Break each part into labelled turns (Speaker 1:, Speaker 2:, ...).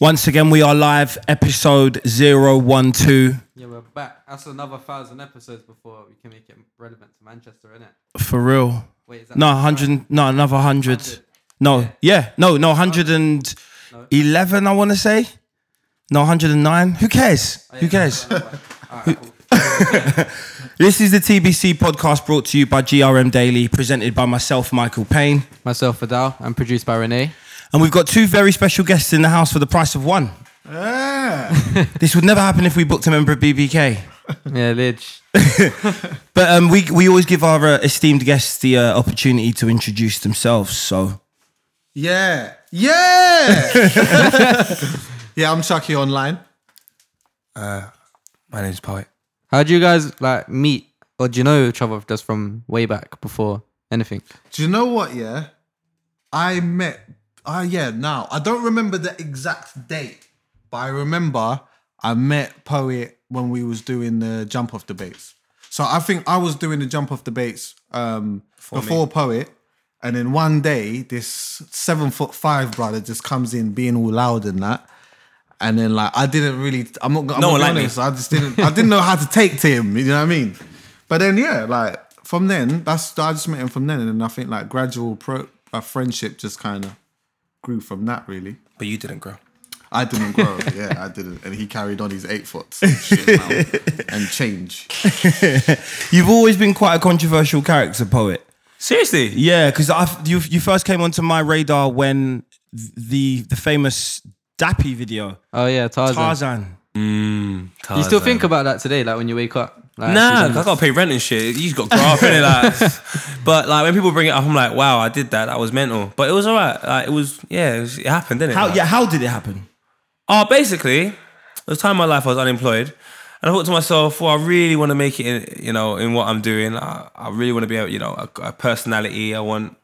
Speaker 1: Once again, we are live, episode 012.
Speaker 2: Yeah, we're back. That's another thousand episodes before we can make it relevant to Manchester, innit?
Speaker 1: For real.
Speaker 2: Wait, is that
Speaker 1: No, 100, no, another 100.
Speaker 2: 100.
Speaker 1: No, yeah, no, no, 111, I want to say. No, 109. Who cares? Oh, Who cares?
Speaker 2: Alright, cool.
Speaker 1: This is the TBC podcast brought to you by GRM Daily, presented by myself, Mikill Pane.
Speaker 2: Myself, Vidal, and produced by Renee.
Speaker 1: And we've got two very special guests in the house for the price of one. This would never happen if we booked a member of BBK.
Speaker 2: Yeah, Lidge.
Speaker 1: But um, we, we always give our uh, esteemed guests the uh, opportunity to introduce themselves. So,
Speaker 3: Yeah. Yeah. yeah, I'm Chuckie online.
Speaker 4: My name's Poet.
Speaker 2: How do you guys like meet, or do you know each other just from way back before anything?
Speaker 3: Do you know what? Yeah, I met. Ah, yeah. Now I don't remember the exact date, but I remember I met Poet when we was doing the jump off debates. So I think I was doing the jump off debates um, before, Poet, and then one day this seven foot five brother just comes in being all loud and that. And then like I didn't really I'm not I'm
Speaker 4: No
Speaker 3: not
Speaker 4: liked
Speaker 3: be
Speaker 4: me.
Speaker 3: honest, I just didn't I didn't know how to take to him, you know what I mean? But then yeah, like from then, that's I just met him from then and then I think like gradual pro a friendship just kind of grew from that really.
Speaker 4: But you didn't grow.
Speaker 3: I didn't grow, yeah, I didn't. And he carried on his eight foot and shit now, and change.
Speaker 1: you've always been quite a controversial character, poet.
Speaker 4: Seriously?
Speaker 1: Yeah, because you you first came onto my radar when the the famous Dappy video,
Speaker 2: Oh yeah, Tarzan.
Speaker 1: Tarzan.
Speaker 4: Mm,
Speaker 2: You still think about that today, like when you wake up? Like,
Speaker 4: Nah? I gotta pay rent and shit. You just got up in it, like. But like when people bring it up, I'm like, wow, I did that. That was mental. But it was alright. Like it was, yeah, it, was, it happened, didn't it?
Speaker 1: How
Speaker 4: Like-
Speaker 1: yeah? How did it happen?
Speaker 4: Oh, basically, there was time in my life I was unemployed. And I thought to myself, well, I really want to make it, in, you know, in what I'm doing. I, I really want to be, a, you know, a, a personality. I want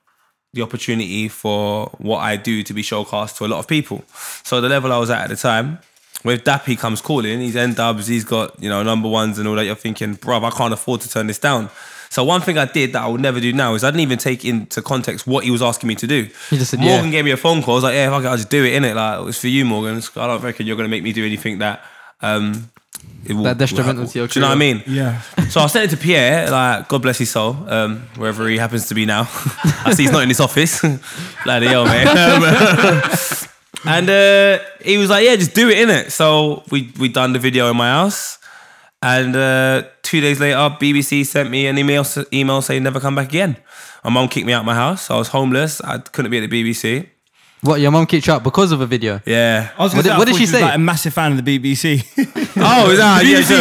Speaker 4: the opportunity for what I do to be showcased to a lot of people. So the level I was at at the time, with Dappy comes calling, he's N-Dubz, he's got, you know, number ones and all that. You're thinking, bruv, I can't afford to turn this down. So one thing I did that I would never do now is I didn't even take into context what he was asking me to do.
Speaker 2: You just said,
Speaker 4: Morgan
Speaker 2: yeah.
Speaker 4: gave me a phone call. I was like, yeah, fuck it, I'll just do it, innit? Like, it's for you, Morgan. I don't reckon you're going to make me do anything that... Um, it will,
Speaker 2: That detrimental to your
Speaker 4: Do you know what I mean?
Speaker 1: Yeah.
Speaker 4: So I sent it to Pierre, like, God bless his soul, um, wherever he happens to be now. I see he's not in his office. Bloody hell, man. Um, and uh, he was like, yeah, just do it, in it." So we we done the video in my house. And uh, two days later, BBC sent me an email, email saying never come back again. My mum kicked me out of my house. I was homeless. I couldn't be at the BBC.
Speaker 2: What your mom kicked you out because of a video?
Speaker 4: Yeah.
Speaker 1: I was
Speaker 2: What
Speaker 1: gonna
Speaker 2: did-
Speaker 1: say, I
Speaker 2: what did
Speaker 1: thought
Speaker 2: she
Speaker 1: was,
Speaker 2: say?
Speaker 1: Like a massive fan of the BBC.
Speaker 4: Oh, is that? Yeah, sure.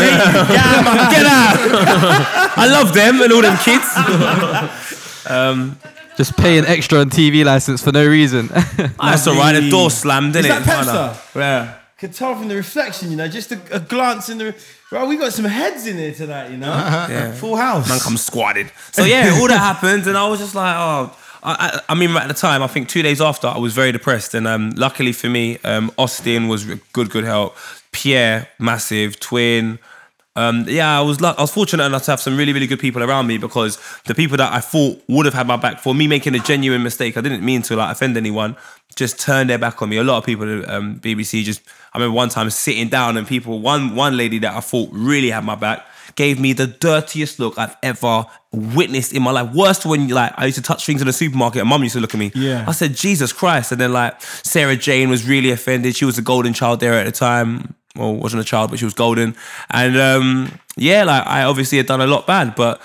Speaker 4: Get out! I love them and all them kids.
Speaker 2: Just pay an extra on TV license for no reason.
Speaker 4: That's all right. The door slammed,
Speaker 1: Is
Speaker 4: didn't
Speaker 1: that
Speaker 4: it?
Speaker 1: Pepster?
Speaker 4: Yeah.
Speaker 1: Could tell from the reflection, you know, just a, a glance in the. Right, we got some heads in here tonight, you know.
Speaker 4: Yeah.
Speaker 1: Full house.
Speaker 4: Man comes squatted. So yeah, all that happened, and I was just like, oh. I, I, I mean, at the time, I think two days after, I was very depressed, and um, luckily for me, um, Austin was good, good help. Pierre, massive twin. Um, yeah, I was I was fortunate enough to have some really, really good people around me because the people that I thought would have had my back for me making a genuine mistake, I didn't mean to like offend anyone, just turned their back on me. A lot of people, um, BBC, just I remember one time sitting down and people, one one lady that I thought really had my back, gave me the dirtiest look I've ever witnessed in my life. Worst when like I used to touch things in the supermarket and mum used to look at me.
Speaker 1: Yeah.
Speaker 4: I said, Jesus Christ. And then like Sarah Jane was really offended. She was a golden child there at the time. Well, wasn't a child, but she was golden. And um, yeah, like I obviously had done a lot bad, but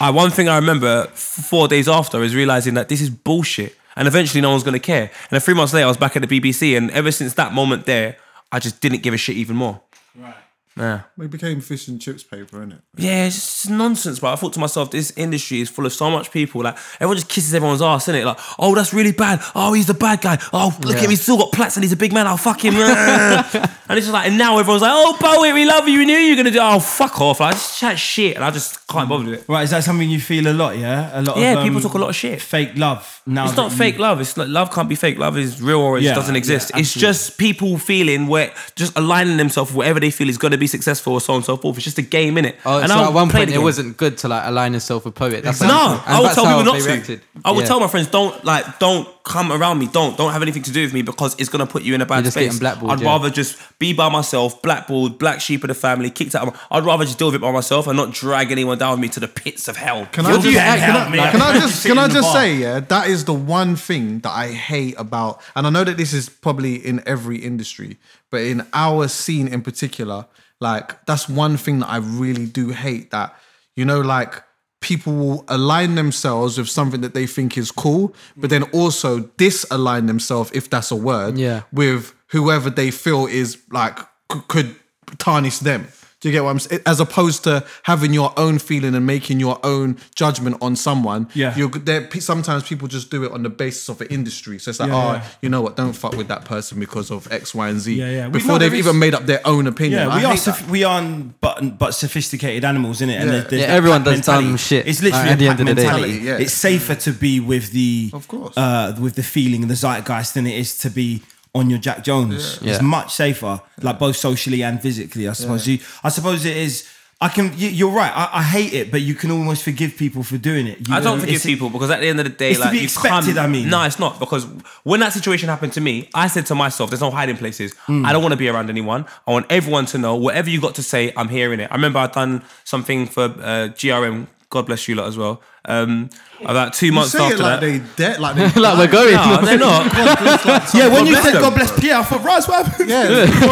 Speaker 4: I one thing I remember four days after is realizing that this is bullshit. And eventually no one's gonna care. And then three months later I was back at the BBC and ever since that moment there, I just didn't give a shit even more.
Speaker 1: Right.
Speaker 4: Yeah.
Speaker 3: We became fish and chips paper, innit?
Speaker 4: Yeah, it's just nonsense, bro. I thought to myself, this industry is full of so much people. Like everyone just kisses everyone's ass, innit? Like, oh, that's really bad. Oh, he's the bad guy. Oh, look at him, he's still got plaits and he's a big man. I'll fuck him. and it's just like, and now everyone's like, oh, Bowie, we love you. We knew you were gonna do. Oh, fuck off. Like, just chat shit, and I just can't bother with it.
Speaker 1: Right, is that something you feel a lot? Yeah, a lot.
Speaker 4: Yeah,
Speaker 1: of, um,
Speaker 4: people talk a lot of shit.
Speaker 1: Fake love. Now
Speaker 4: It's not
Speaker 1: you-
Speaker 4: fake love. It's like love can't be fake. Love is real or it
Speaker 1: Yeah,
Speaker 4: doesn't
Speaker 1: yeah,
Speaker 4: exist. it's just people feeling where just aligning themselves with whatever they feel is going to be successful or so on and so forth. It's just a game in it.
Speaker 2: Oh,
Speaker 4: and
Speaker 2: so
Speaker 4: I'll
Speaker 2: at one point it wasn't good to like align yourself with poet. That's
Speaker 4: No, I would tell people not to.
Speaker 2: reacted.
Speaker 4: I would
Speaker 2: Yeah.
Speaker 4: tell my friends, don't like, don't come around me. Don't don't have anything to do with me because it's gonna put you in a bad
Speaker 2: You're just
Speaker 4: space.
Speaker 2: getting blackballed,
Speaker 4: I'd
Speaker 2: yeah.
Speaker 4: rather just be by myself, blackballed, black sheep of the family, kicked out. Of my, I'd rather just deal with it by myself and not drag anyone down with me to the pits of hell.
Speaker 3: Can I
Speaker 1: You'll
Speaker 3: just,
Speaker 1: be
Speaker 3: can,
Speaker 1: hell,
Speaker 3: I,
Speaker 1: mate.
Speaker 3: can I just
Speaker 1: sitting
Speaker 3: can I
Speaker 1: in the
Speaker 3: just
Speaker 1: bar.
Speaker 3: say yeah that is the one thing that I hate about and I know that this is probably in every industry but in our scene in particular like that's one thing that I really do hate that you know like people will align themselves with something that they think is cool but then also disalign themselves if that's a word
Speaker 2: Yeah.
Speaker 3: with whoever they feel is like c- could tarnish them. Do you get what I'm saying? As opposed to having your own feeling and making your own judgment on someone.
Speaker 1: Yeah.
Speaker 3: You're there. Sometimes people just do it on the basis of the industry. So it's like,
Speaker 1: Yeah,
Speaker 3: oh,
Speaker 1: yeah.
Speaker 3: you know what? Don't fuck with that person because of X, Y, and Z.
Speaker 1: Yeah, yeah.
Speaker 3: Before they've even made up their own opinion.
Speaker 1: Yeah,
Speaker 3: I
Speaker 1: we are
Speaker 3: hate
Speaker 1: soph- we are but but sophisticated animals, innit? And
Speaker 3: Yeah.
Speaker 1: there's- there's
Speaker 2: Yeah, everyone
Speaker 1: pack
Speaker 2: does dumb shit,
Speaker 1: It's literally
Speaker 2: like, at
Speaker 1: a
Speaker 2: the end of the day.
Speaker 1: mentality.
Speaker 3: Yeah.
Speaker 1: It's safer to be with the
Speaker 3: Of course.
Speaker 1: uh, with the feeling and the zeitgeist than it is to be on your Jack Jones.
Speaker 2: Yeah.
Speaker 1: It's much safer, like both socially and physically. I suppose you. I suppose it is. I can. you- You're right. I, I hate it, but you can almost forgive people for doing it. You
Speaker 4: I
Speaker 1: know,
Speaker 4: don't forgive people because at the end of the day,
Speaker 1: it's to
Speaker 4: like
Speaker 1: be expected,
Speaker 4: can't-
Speaker 1: I mean.
Speaker 4: no, it's not because when that situation happened to me, I said to myself, "There's no hiding places.
Speaker 1: Hmm.
Speaker 4: I don't want to be around anyone. I want everyone to know whatever you got to say. I'm hearing it." I remember I'd done something for uh, GRM. God bless you lot as well. Um, about two
Speaker 3: You
Speaker 4: months
Speaker 3: say
Speaker 4: after
Speaker 3: it like
Speaker 4: that.
Speaker 3: they dead, like they
Speaker 2: like we're going.
Speaker 4: no, they're not.
Speaker 1: Yeah, when
Speaker 4: God
Speaker 1: you
Speaker 4: bless
Speaker 1: said
Speaker 4: them.
Speaker 1: God bless Pierre, I thought, right, what?
Speaker 3: Yeah.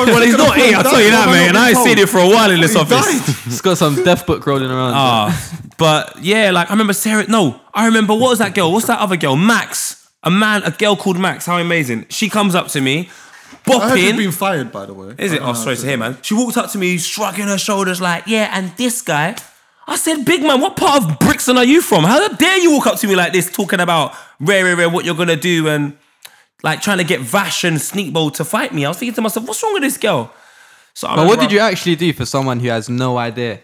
Speaker 4: well, he's not here. I'll tell you that, man. I ain't seen it for a while in this
Speaker 3: He
Speaker 4: office.
Speaker 3: died.
Speaker 2: It's got some death book rolling around.
Speaker 4: Ah, but yeah, like I remember Sarah. No, I remember what was that girl? What's that other girl? Max. A man, a girl called Max. How amazing! She comes up to me,
Speaker 3: I heard you've
Speaker 4: bopping.
Speaker 3: been fired, by the way.
Speaker 4: Is it?
Speaker 3: I
Speaker 4: Oh,
Speaker 3: don't know
Speaker 4: sorry to hear, man. She walked up to me, shrugging her shoulders, like, "Yeah." And this guy, I said, "Big man, what part of Brixton are you from? How dare you walk up to me like this, talking about rare, rare, rare, what you're gonna do, and like trying to get Vash and Sneakball to fight me?" I was thinking to myself, "What's wrong with this girl?" So, I
Speaker 2: But what did you actually do for someone who has no idea?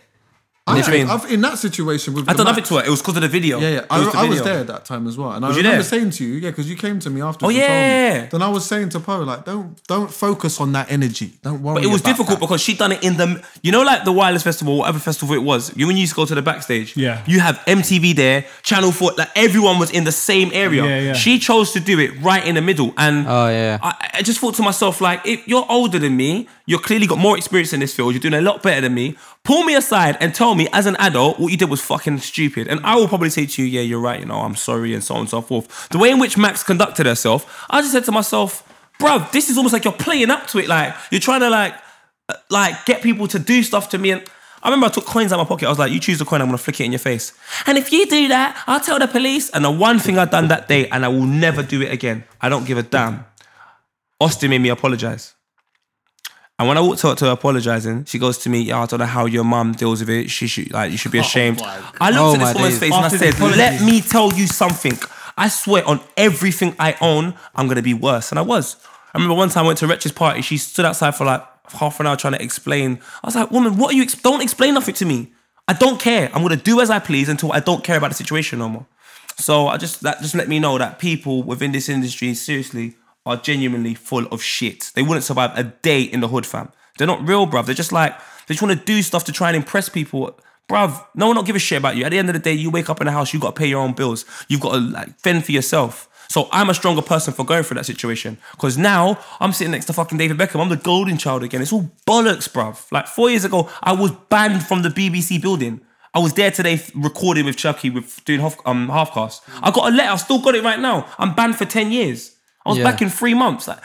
Speaker 3: I,
Speaker 4: What do you mean?
Speaker 3: I've, in that situation with
Speaker 4: I
Speaker 3: the
Speaker 4: done nothing
Speaker 3: Max-
Speaker 4: to her. It was because of the video.
Speaker 3: Yeah, yeah. I,
Speaker 4: the
Speaker 3: I was there at that time as well, and I
Speaker 4: Was you
Speaker 3: remember
Speaker 4: there?
Speaker 3: saying to you, yeah, because you came to me after.
Speaker 4: Oh, yeah.
Speaker 3: Then I was saying to Poe, like, don't don't focus on that energy. Don't worry. About it.
Speaker 4: But it was
Speaker 3: about
Speaker 4: difficult
Speaker 3: that.
Speaker 4: because she done it in the, you know, like the Wireless Festival, whatever festival it was. You when you used to go to the backstage,
Speaker 1: Yeah.
Speaker 4: you have MTV there, Channel Four, like everyone was in the same area.
Speaker 1: Yeah, yeah.
Speaker 4: She chose to do it right in the middle, and
Speaker 2: Oh, yeah.
Speaker 4: I, I just thought to myself, like, if you're older than me, you're clearly got more experience in this field, you're doing a lot better than me. Pull me aside and tell me, as an adult, what you did was fucking stupid, and I will probably say to you, yeah, you're right, you know, I'm sorry, and so on and so forth. The way in which Max conducted herself, I just said to myself, bruv, this is almost like you're playing up to it, like you're trying to like uh, like get people to do stuff to me and I remember I took coins out of my pocket. I was like, you choose the coin, I'm gonna flick it in your face. And if you do that, I'll tell the police. And the one thing I've done that day, and I will never do it again. I don't give a damn. Austin made me apologize. And when I walked up to her apologizing, she goes to me, yeah, I don't know how your mum deals with it. She should like you should be oh, ashamed.
Speaker 3: Oh my
Speaker 4: I looked
Speaker 2: Oh
Speaker 4: at
Speaker 2: my
Speaker 4: this woman's
Speaker 2: days.
Speaker 4: face and I said,
Speaker 1: apology.
Speaker 4: let me tell you something. I swear on everything I own, I'm gonna be worse. And I was. I remember one time I went to Wretch's party. She stood outside for like half an hour trying to explain. I was like, woman, what are you? Ex- don't explain nothing to me. I don't care. I'm gonna do as I please until I don't care about the situation no more. So I just that just let me know that people within this industry seriously are genuinely full of shit. They wouldn't survive a day in the hood, fam. They're not real, bruv. They're just like they just want to do stuff to try and impress people. Bruv, no one don't give a shit about you. At the end of the day, you wake up in the house, you got to pay your own bills. You've got to like fend for yourself. So I'm a stronger person for going through that situation. Because now I'm sitting next to fucking David Beckham. I'm the golden child again. It's all bollocks, bruv. Like four years ago, I was banned from the BBC building. I was there today recording with Chuckie with doing half, um, halfcast. I got a letter. I've still got it right now. I'm banned for 10 years. I was
Speaker 2: Yeah.
Speaker 4: back in three months. Like,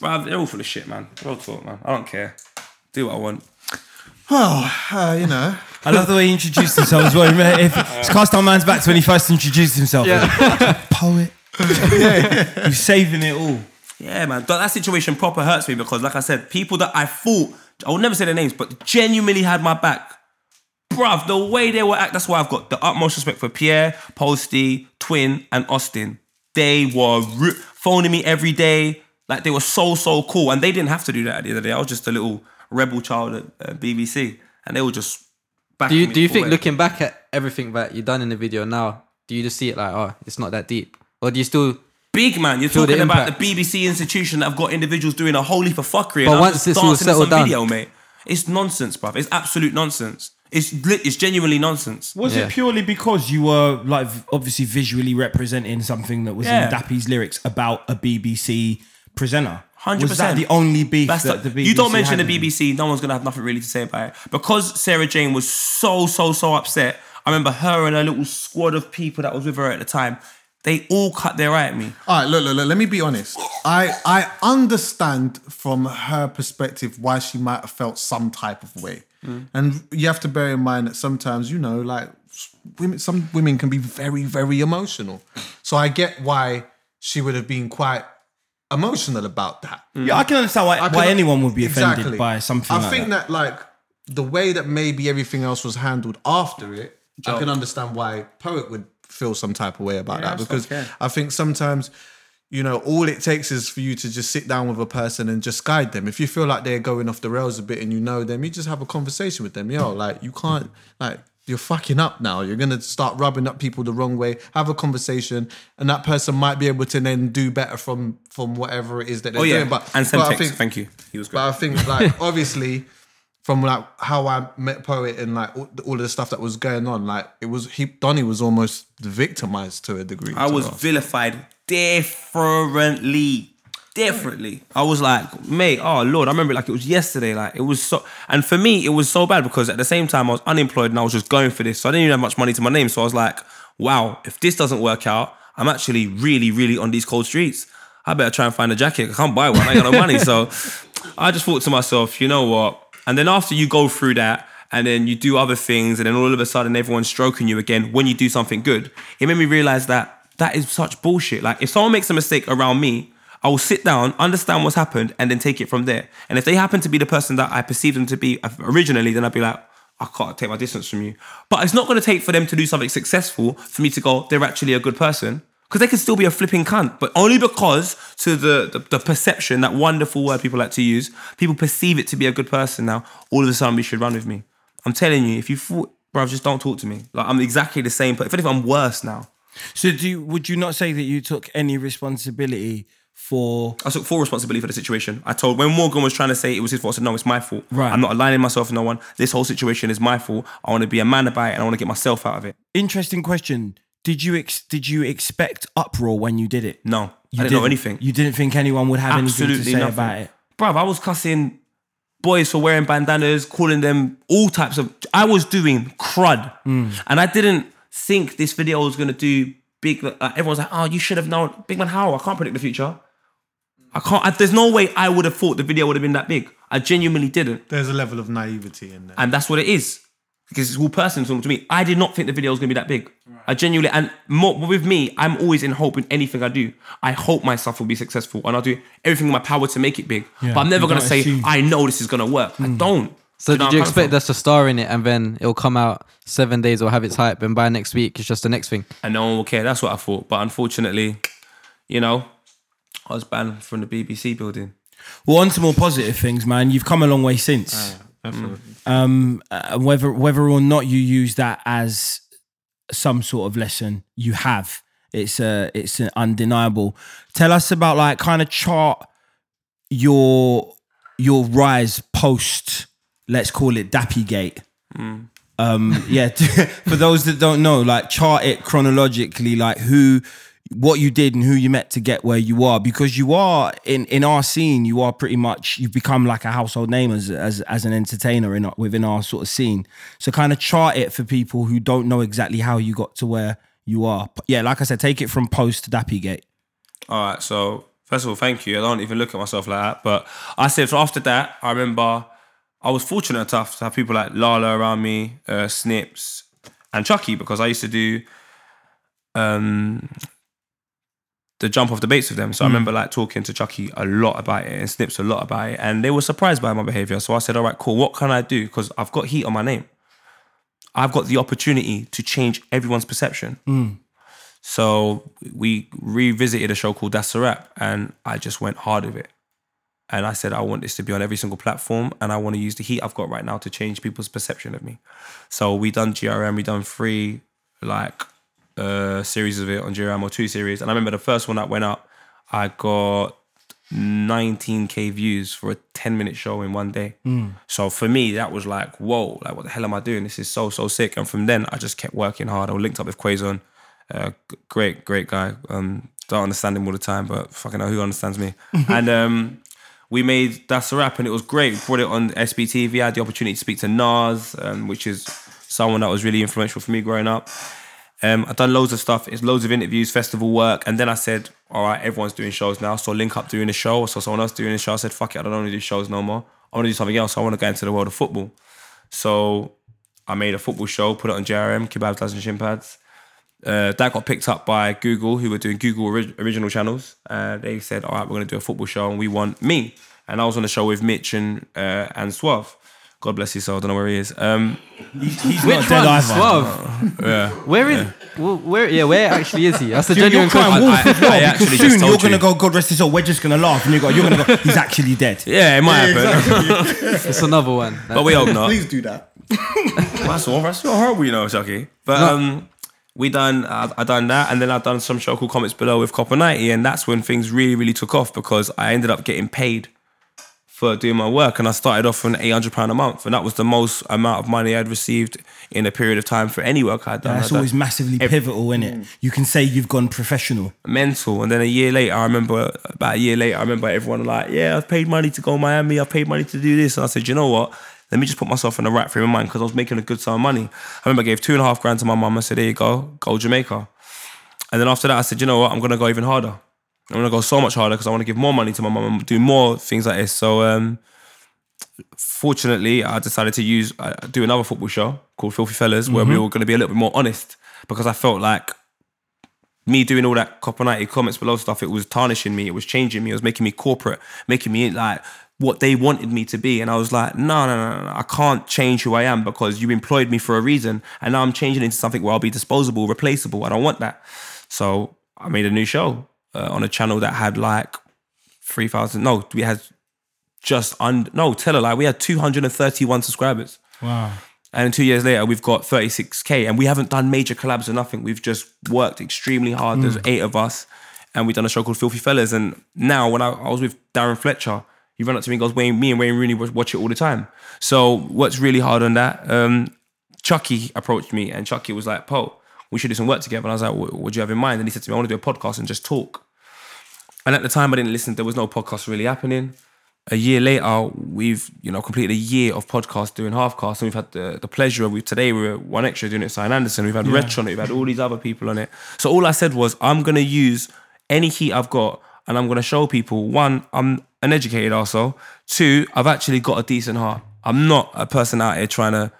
Speaker 4: bruv, they're all full of shit, man. Real talk, man. I don't care. Do what I want.
Speaker 3: Oh, uh, you know.
Speaker 1: I love the way he introduced himself as well. If, it's cast our man's back to when he first introduced himself. Yeah. Poet. He's saving it all.
Speaker 4: Yeah, man. That, that situation proper hurts me because, like I said, people that I thought I would never say their names, but genuinely had my back. Bruv, the way they were act, that's why I've got the utmost respect for Pierre, Posty, Twin, and Austin. They were phoning me every day. Like they were so, so cool. And they didn't have to do that at the end of the day. I was just a little rebel child at uh, BBC. And they were just
Speaker 2: Do you do you think
Speaker 4: way.
Speaker 2: looking back at everything that you've done in the video now, do you just see it like, oh, it's not that deep, or do you still?
Speaker 4: Big man, you're
Speaker 2: Feel the
Speaker 4: talking about the BBC institution that have got individuals doing a whole heap of fuckery.
Speaker 2: But once this all settled
Speaker 4: some
Speaker 2: down-
Speaker 4: video, mate. It's nonsense, bruv. It's absolute nonsense. It's lit- it's genuinely nonsense.
Speaker 1: Was
Speaker 2: Yeah.
Speaker 1: it purely because you were like obviously visually representing something that was
Speaker 4: Yeah.
Speaker 1: in Dappy's lyrics about a BBC presenter?
Speaker 4: Hundred
Speaker 1: Was that
Speaker 4: percent.
Speaker 1: the only beef
Speaker 4: That's
Speaker 1: that
Speaker 4: the,
Speaker 1: the BBC
Speaker 4: you don't mention
Speaker 1: had
Speaker 4: the
Speaker 1: with you?
Speaker 4: BBC, no one's gonna have nothing really to say about it. Because Sarah Jane was so so so upset. I remember her and her little squad of people that was with her at the time. They all cut their eye at me.
Speaker 3: All right, look, look, look. Let me be honest. I I understand from her perspective why she might have felt some type of way, Mm. and you have to bear in mind that sometimes you know, like women, some women can be very, very emotional. So I get why she would have been quite emotional about that.
Speaker 1: Yeah, I can understand why,
Speaker 3: I
Speaker 1: why anyone would be offended
Speaker 3: Exactly.
Speaker 1: by something
Speaker 3: I
Speaker 1: like
Speaker 3: think
Speaker 1: that.
Speaker 3: that. like the way that maybe everything else was handled after it, I oh. can understand why poet would feel some type of way about that because
Speaker 4: okay.
Speaker 3: I think sometimes. You know, all it takes is for you to just sit down with a person and just guide them. If you feel like they're going off the rails a bit and you know them, you just have a conversation with them. Yo, like you can't, like you're fucking up now. You're gonna start rubbing up people the wrong way. Have a conversation, and that person might be able to then do better from from whatever it is that they're
Speaker 4: Oh yeah,
Speaker 3: doing. But
Speaker 4: and
Speaker 3: but I think-
Speaker 4: Thank you. He was great.
Speaker 3: but I think, like, obviously, from like how I met Poet and like all, all of the stuff that was going on, like it was he Donny was almost victimized to a degree.
Speaker 4: I was vilified differently. Differently. I was like, mate, oh Lord, I remember it like it was yesterday. Like it was so and for me it was so bad because at the same time I was unemployed and I was just going for this. So I didn't even have much money to my name. So I was like, wow, if this doesn't work out, I'm actually really, really on these cold streets. I better try and find a jacket. I can't buy one. I ain't got no money. So I just thought to myself, you know what? And then after you go through that, and then you do other things, and then all of a sudden everyone's stroking you again when you do something good, it made me realize that that is such bullshit. Like if someone makes a mistake around me, I will sit down, understand what's happened, and then take it from there. And if they happen to be the person that I perceived them to be originally, then I'd be like, I can't take my distance from you. But it's not going to take for them to do something successful for me to go, they're actually a good person. Because they could still be a flipping cunt, but only because to the, the the perception, that wonderful word people like to use, people perceive it to be a good person now. All of a sudden, we should run with me. I'm telling you, if you thought, bro, just don't talk to me. Like I'm exactly the same. But if anything, I'm worse now.
Speaker 1: So, do you, would you not say that you took any responsibility for?
Speaker 4: I took full responsibility for the situation. I told when Morgan was trying to say it was his fault, I said no, it's my fault.
Speaker 1: Right.
Speaker 4: I'm not aligning myself with no one. This whole situation is my fault. I want to be a man about it, and I want to get myself out of it.
Speaker 1: Interesting question. Did you ex- did you expect uproar when you did it?
Speaker 4: No,
Speaker 1: you
Speaker 4: I didn't know anything.
Speaker 1: You didn't think anyone would have anything to say
Speaker 4: nothing.
Speaker 1: about it.
Speaker 4: Bruv, I was cussing boys for wearing bandanas, calling them all types of. I was doing crud,
Speaker 1: Mm.
Speaker 4: and I didn't think this video was gonna do big. Like, uh, everyone's like, "Oh, you should have known." Big man, how? I can't predict the future. I can't. I, there's no way I would have thought the video would have been that big. I genuinely didn't,
Speaker 3: There's a level of naivety in there.
Speaker 4: and that's what it is. Because it's all personal to me. I did not think the video was gonna be that big. I genuinely, and more, with me, I'm always in hope in anything I do. I hope my stuff will be successful, and I'll do everything in my power to make it big.
Speaker 1: Yeah,
Speaker 4: but I'm never gonna say
Speaker 1: assume.
Speaker 4: I know this is gonna work. I hmm. don't.
Speaker 2: So
Speaker 4: You know
Speaker 2: did you
Speaker 4: where I'm
Speaker 2: expect us to star in it and then it'll come out seven days or have its hype and by next week it's just the next thing?
Speaker 4: and no one will care. That's what I thought. But unfortunately, you know, I was banned from the BBC building.
Speaker 1: Well, on to more positive things, man. You've come a long way since. Um, uh, whether whether or not you use that as some sort of lesson, you have. It's uh, it's an undeniable. Tell us about like kind of chart your your rise post. Let's call it Dappy Gate. Um, yeah. for those that don't know, like chart it chronologically, like who, what you did and who you met to get where you are, because you are in in our scene, you are pretty much you've become like a household name as as, as an entertainer in within our sort of scene. So kind of chart it for people who don't know exactly how you got to where you are. Yeah, like I said, take it from post Dappy Gate.
Speaker 4: All right. So first of all, thank you. I don't even look at myself like that. But I said so after that, I remember I was fortunate enough to have people like Lala around me, uh, Snips, and Chuckie because I used to do um the jump off debates with them. So I remember like talking to Chuckie a lot about it and Snips a lot about it, and they were surprised by my behavior. So I said, "All right, cool. What can I do? Because I've got heat on my name. I've got the opportunity to change everyone's perception." So we revisited a show called That's a Rap, and I just went hard with it. And I said, I want this to be on every single platform, and I want to use the heat I've got right now to change people's perception of me. So we done GRM, we done three like uh series of it on GRM or two series. And I remember the first one that went up, I got 19k views for a 10 minute show in one day. So for me, that was like, whoa, like what the hell am I doing? This is so so sick. And from then, I just kept working hard. I linked up with Quazon, uh, great great guy. Um, don't understand him all the time, but fucking know who understands me? and um, we made That's a Rap, and it was great. We brought it on SBTV. I had the opportunity to speak to Nas, um, which is someone that was really influential for me growing up. Um, I've done loads of stuff. It's loads of interviews, festival work, and then I said, "All right, everyone's doing shows now." So Link Up doing a show. Saw someone else doing a show. I said, "Fuck it, I don't want to do shows no more. I want to do something else. I want to go into the world of football." So I made a football show, put it on GRM, Kebabs, Lads and Shin Pads. Uh, that got picked up by Google, who were doing Google ori- original channels. Uh, they said, "All right, we're going to do a football show, and we want me." And I was on the show with Mitch and uh, and Suave. God bless his soul. I don't know where he is. Um,
Speaker 1: He's
Speaker 2: Which
Speaker 1: not dead
Speaker 2: one?
Speaker 1: either.
Speaker 2: Suave.
Speaker 4: yeah.
Speaker 2: Where is? wh- Where? Yeah, where actually is he? That's a
Speaker 1: You're,
Speaker 2: genuine
Speaker 1: you're
Speaker 2: question.
Speaker 1: wolf
Speaker 4: I-
Speaker 1: as well
Speaker 4: I actually
Speaker 1: soon
Speaker 4: just
Speaker 1: you're gonna
Speaker 4: you.
Speaker 1: go. God rest his soul. We're just gonna laugh, and you go. You're gonna go. He's actually dead.
Speaker 4: Yeah, it might happen.
Speaker 2: It's another one.
Speaker 4: but we hope not.
Speaker 3: Please do that.
Speaker 4: That's all. That's all horrible, you know, Chuckie. But um, we done. I, I done that, and then I done some show called Comments Below with Copa Ninety, and that's when things really, really took off because I ended up getting paid for doing my work, and I started off on eight hundred pound a month, and that was the most amount of money I'd received in a period of time for any work I'd done.
Speaker 1: That's
Speaker 4: I'd done
Speaker 1: always massively pivotal, in it. Mm. You can say you've gone professional.
Speaker 4: mental. And then a year later, I remember about a year later, I remember everyone like, yeah, I've paid money to go Miami. I've paid money to do this. And I said, you know what? Let me just put myself in the right frame of mind because I was making a good sum of money. I remember I gave two and a half grand to my mum. I said, there you go, go Jamaica. And then after that, I said, you know what? I'm going to go even harder. I'm going to go so much harder because I want to give more money to my mum and do more things like this. So, um, fortunately, I decided to use uh, do another football show called Filthy Fellas, where we were going to be a little bit more honest because I felt like me doing all that Copa 90 comments below stuff, it was tarnishing me, it was changing me, it was making me corporate, making me like what they wanted me to be. And I was like, no, no, no, no, I can't change who I am because you employed me for a reason. And now I'm changing into something where I'll be disposable, replaceable. I don't want that. So I made a new show uh, on a channel that had like 3,000, no, we had just under, no, tell a lie, we had 231 subscribers.
Speaker 1: Wow.
Speaker 4: And two years later, we've got 36k, and we haven't done major collabs or nothing. We've just worked extremely hard. There's eight of us, and we've done a show called Filthy Fellas. And now, when I, I was with Darren Fletcher, he ran up to me and goes, "Wayne, me and Wayne Rooney watch it all the time." So, what's really hard on that? Um, Chuckie approached me, and Chuckie was like, "Po, we should do some work together." And I was like, "What, what do you have in mind?" And he said to me, "I want to do a podcast and just talk." And at the time, I didn't listen. There was no podcast really happening. A year later, we've you know completed a year of podcast doing halfcast, and we've had the, the pleasure of we today we're one extra doing it. with Simon Anderson, we've had Rich on it, we've had all these other people on it. So all I said was, I'm gonna use any heat I've got, and I'm gonna show people one, I'm an educated also. Two, I've actually got a decent heart. I'm not a person out here trying to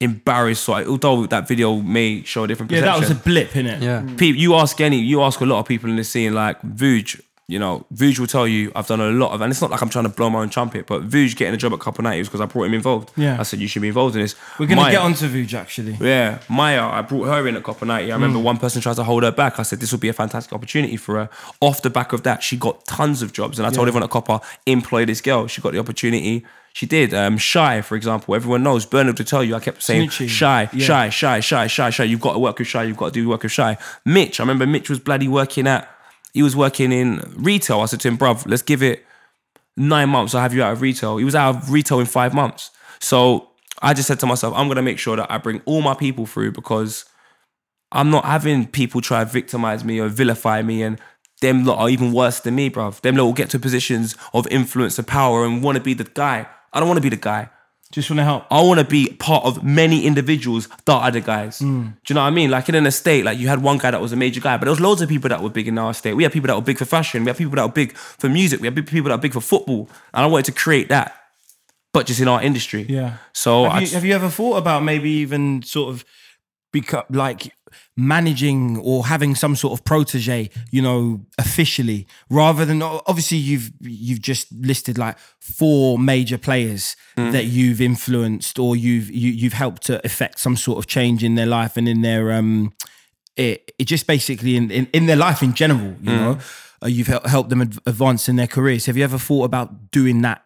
Speaker 4: embarrass. Or although that video may show a different
Speaker 1: Yeah,
Speaker 4: perception
Speaker 1: that was a blip, innit?
Speaker 2: Yeah.
Speaker 4: people, you ask any, you ask a lot of people in the scene, like Vuj, you know, Vuj will tell you I've done a lot of, and it's not like I'm trying to blow my own trumpet, but Vuj getting a job at Copa Ninety was because I brought him involved.
Speaker 1: Yeah.
Speaker 4: I said you should be involved in this.
Speaker 1: We're gonna get onto Vuj actually.
Speaker 4: Yeah, Maya, I brought her in at Copa 90. I remember one person tried to hold her back. I said this would be a fantastic opportunity for her. Off the back of that, she got tons of jobs. And I told everyone at Copa, employ this girl. She got the opportunity. She did. Um, Shy, for example, everyone knows. Bernard would tell you, I kept saying,
Speaker 1: Snitchy.
Speaker 4: Shy,
Speaker 1: Yeah.
Speaker 4: Shy, Shy, Shy, Shy, Shy. You've got to work with Shy. You've got to do work with Shy. Mitch, I remember Mitch was bloody working at, he was working in retail. I said to him, bruv, let's give it nine months, I'll have you out of retail. He was out of retail in five months. So I just said to myself, I'm gonna make sure that I bring all my people through because I'm not having people try to victimize me or vilify me and them lot are even worse than me, bruv. Them lot will get to positions of influence and power and wanna be the guy. I don't wanna be the guy.
Speaker 1: Just want to help.
Speaker 4: I want to be part of many individuals that are the guys.
Speaker 1: Hmm.
Speaker 4: Do you know what I mean? Like in an estate, like you had one guy that was a major guy, but there was loads of people that were big in our estate. We had people that were big for fashion. We had people that were big for music. We had people that were big for football. And I wanted to create that, but just in our industry.
Speaker 1: Yeah.
Speaker 4: So
Speaker 1: Have
Speaker 4: I
Speaker 1: you, have you ever thought about maybe even sort of become like managing or having some sort of protege, you know, officially, rather than obviously you've you've just listed like four major players that you've influenced or you've you, you've helped to affect some sort of change in their life and in their um it, it just basically in, in in their life in general, you know, uh, you've hel- helped them advance in their careers. Have you ever thought about doing that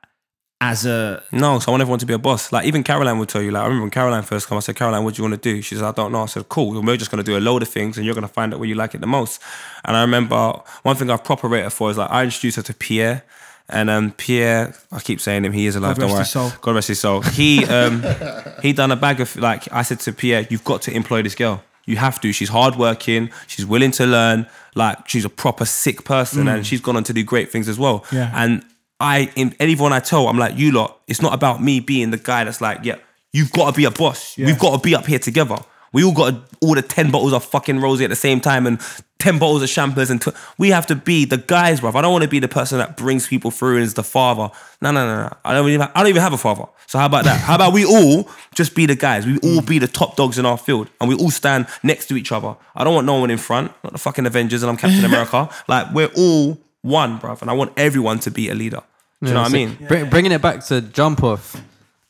Speaker 1: as a
Speaker 4: No, so I want everyone to be a boss. Like even Caroline would tell you. Like I remember when Caroline first came, I said, "Caroline, what do you want to do?" She said, "I don't know." I said, "Cool. We're just going to do a load of things, and you're going to find out where you like it the most." And I remember one thing I've proper rated for is like I introduced her to Pierre, And um, Pierre, I keep saying him, he is alive.
Speaker 1: God
Speaker 4: don't
Speaker 1: rest
Speaker 4: worry.
Speaker 1: his soul.
Speaker 4: God rest his soul. He um, he done a bag of like I said to Pierre, you've got to employ this girl. You have to. She's hardworking. She's willing to learn. Like she's a proper sick person, and she's gone on to do great things as well.
Speaker 1: Mm. Yeah.
Speaker 4: And I, in anyone I tell, I'm like, you lot. It's not about me being the guy that's like, yeah, you've got to be a boss. We've got to be up here together. We all got to order ten bottles of fucking rosé at the same time and ten bottles of champers, and tw- we have to be the guys, bruv. I don't want to be the person that brings people through and is the father. No, no, no, no. I don't even. I don't even have a father. So how about that? How about we all just be the guys? We all be the top dogs in our field, and we all stand next to each other. I don't want no one in front. Not the fucking Avengers, and I'm Captain America. Like we're all one, bruv, and I want everyone to be a leader. Do you know what I mean?
Speaker 2: bring- bringing it back to jump off,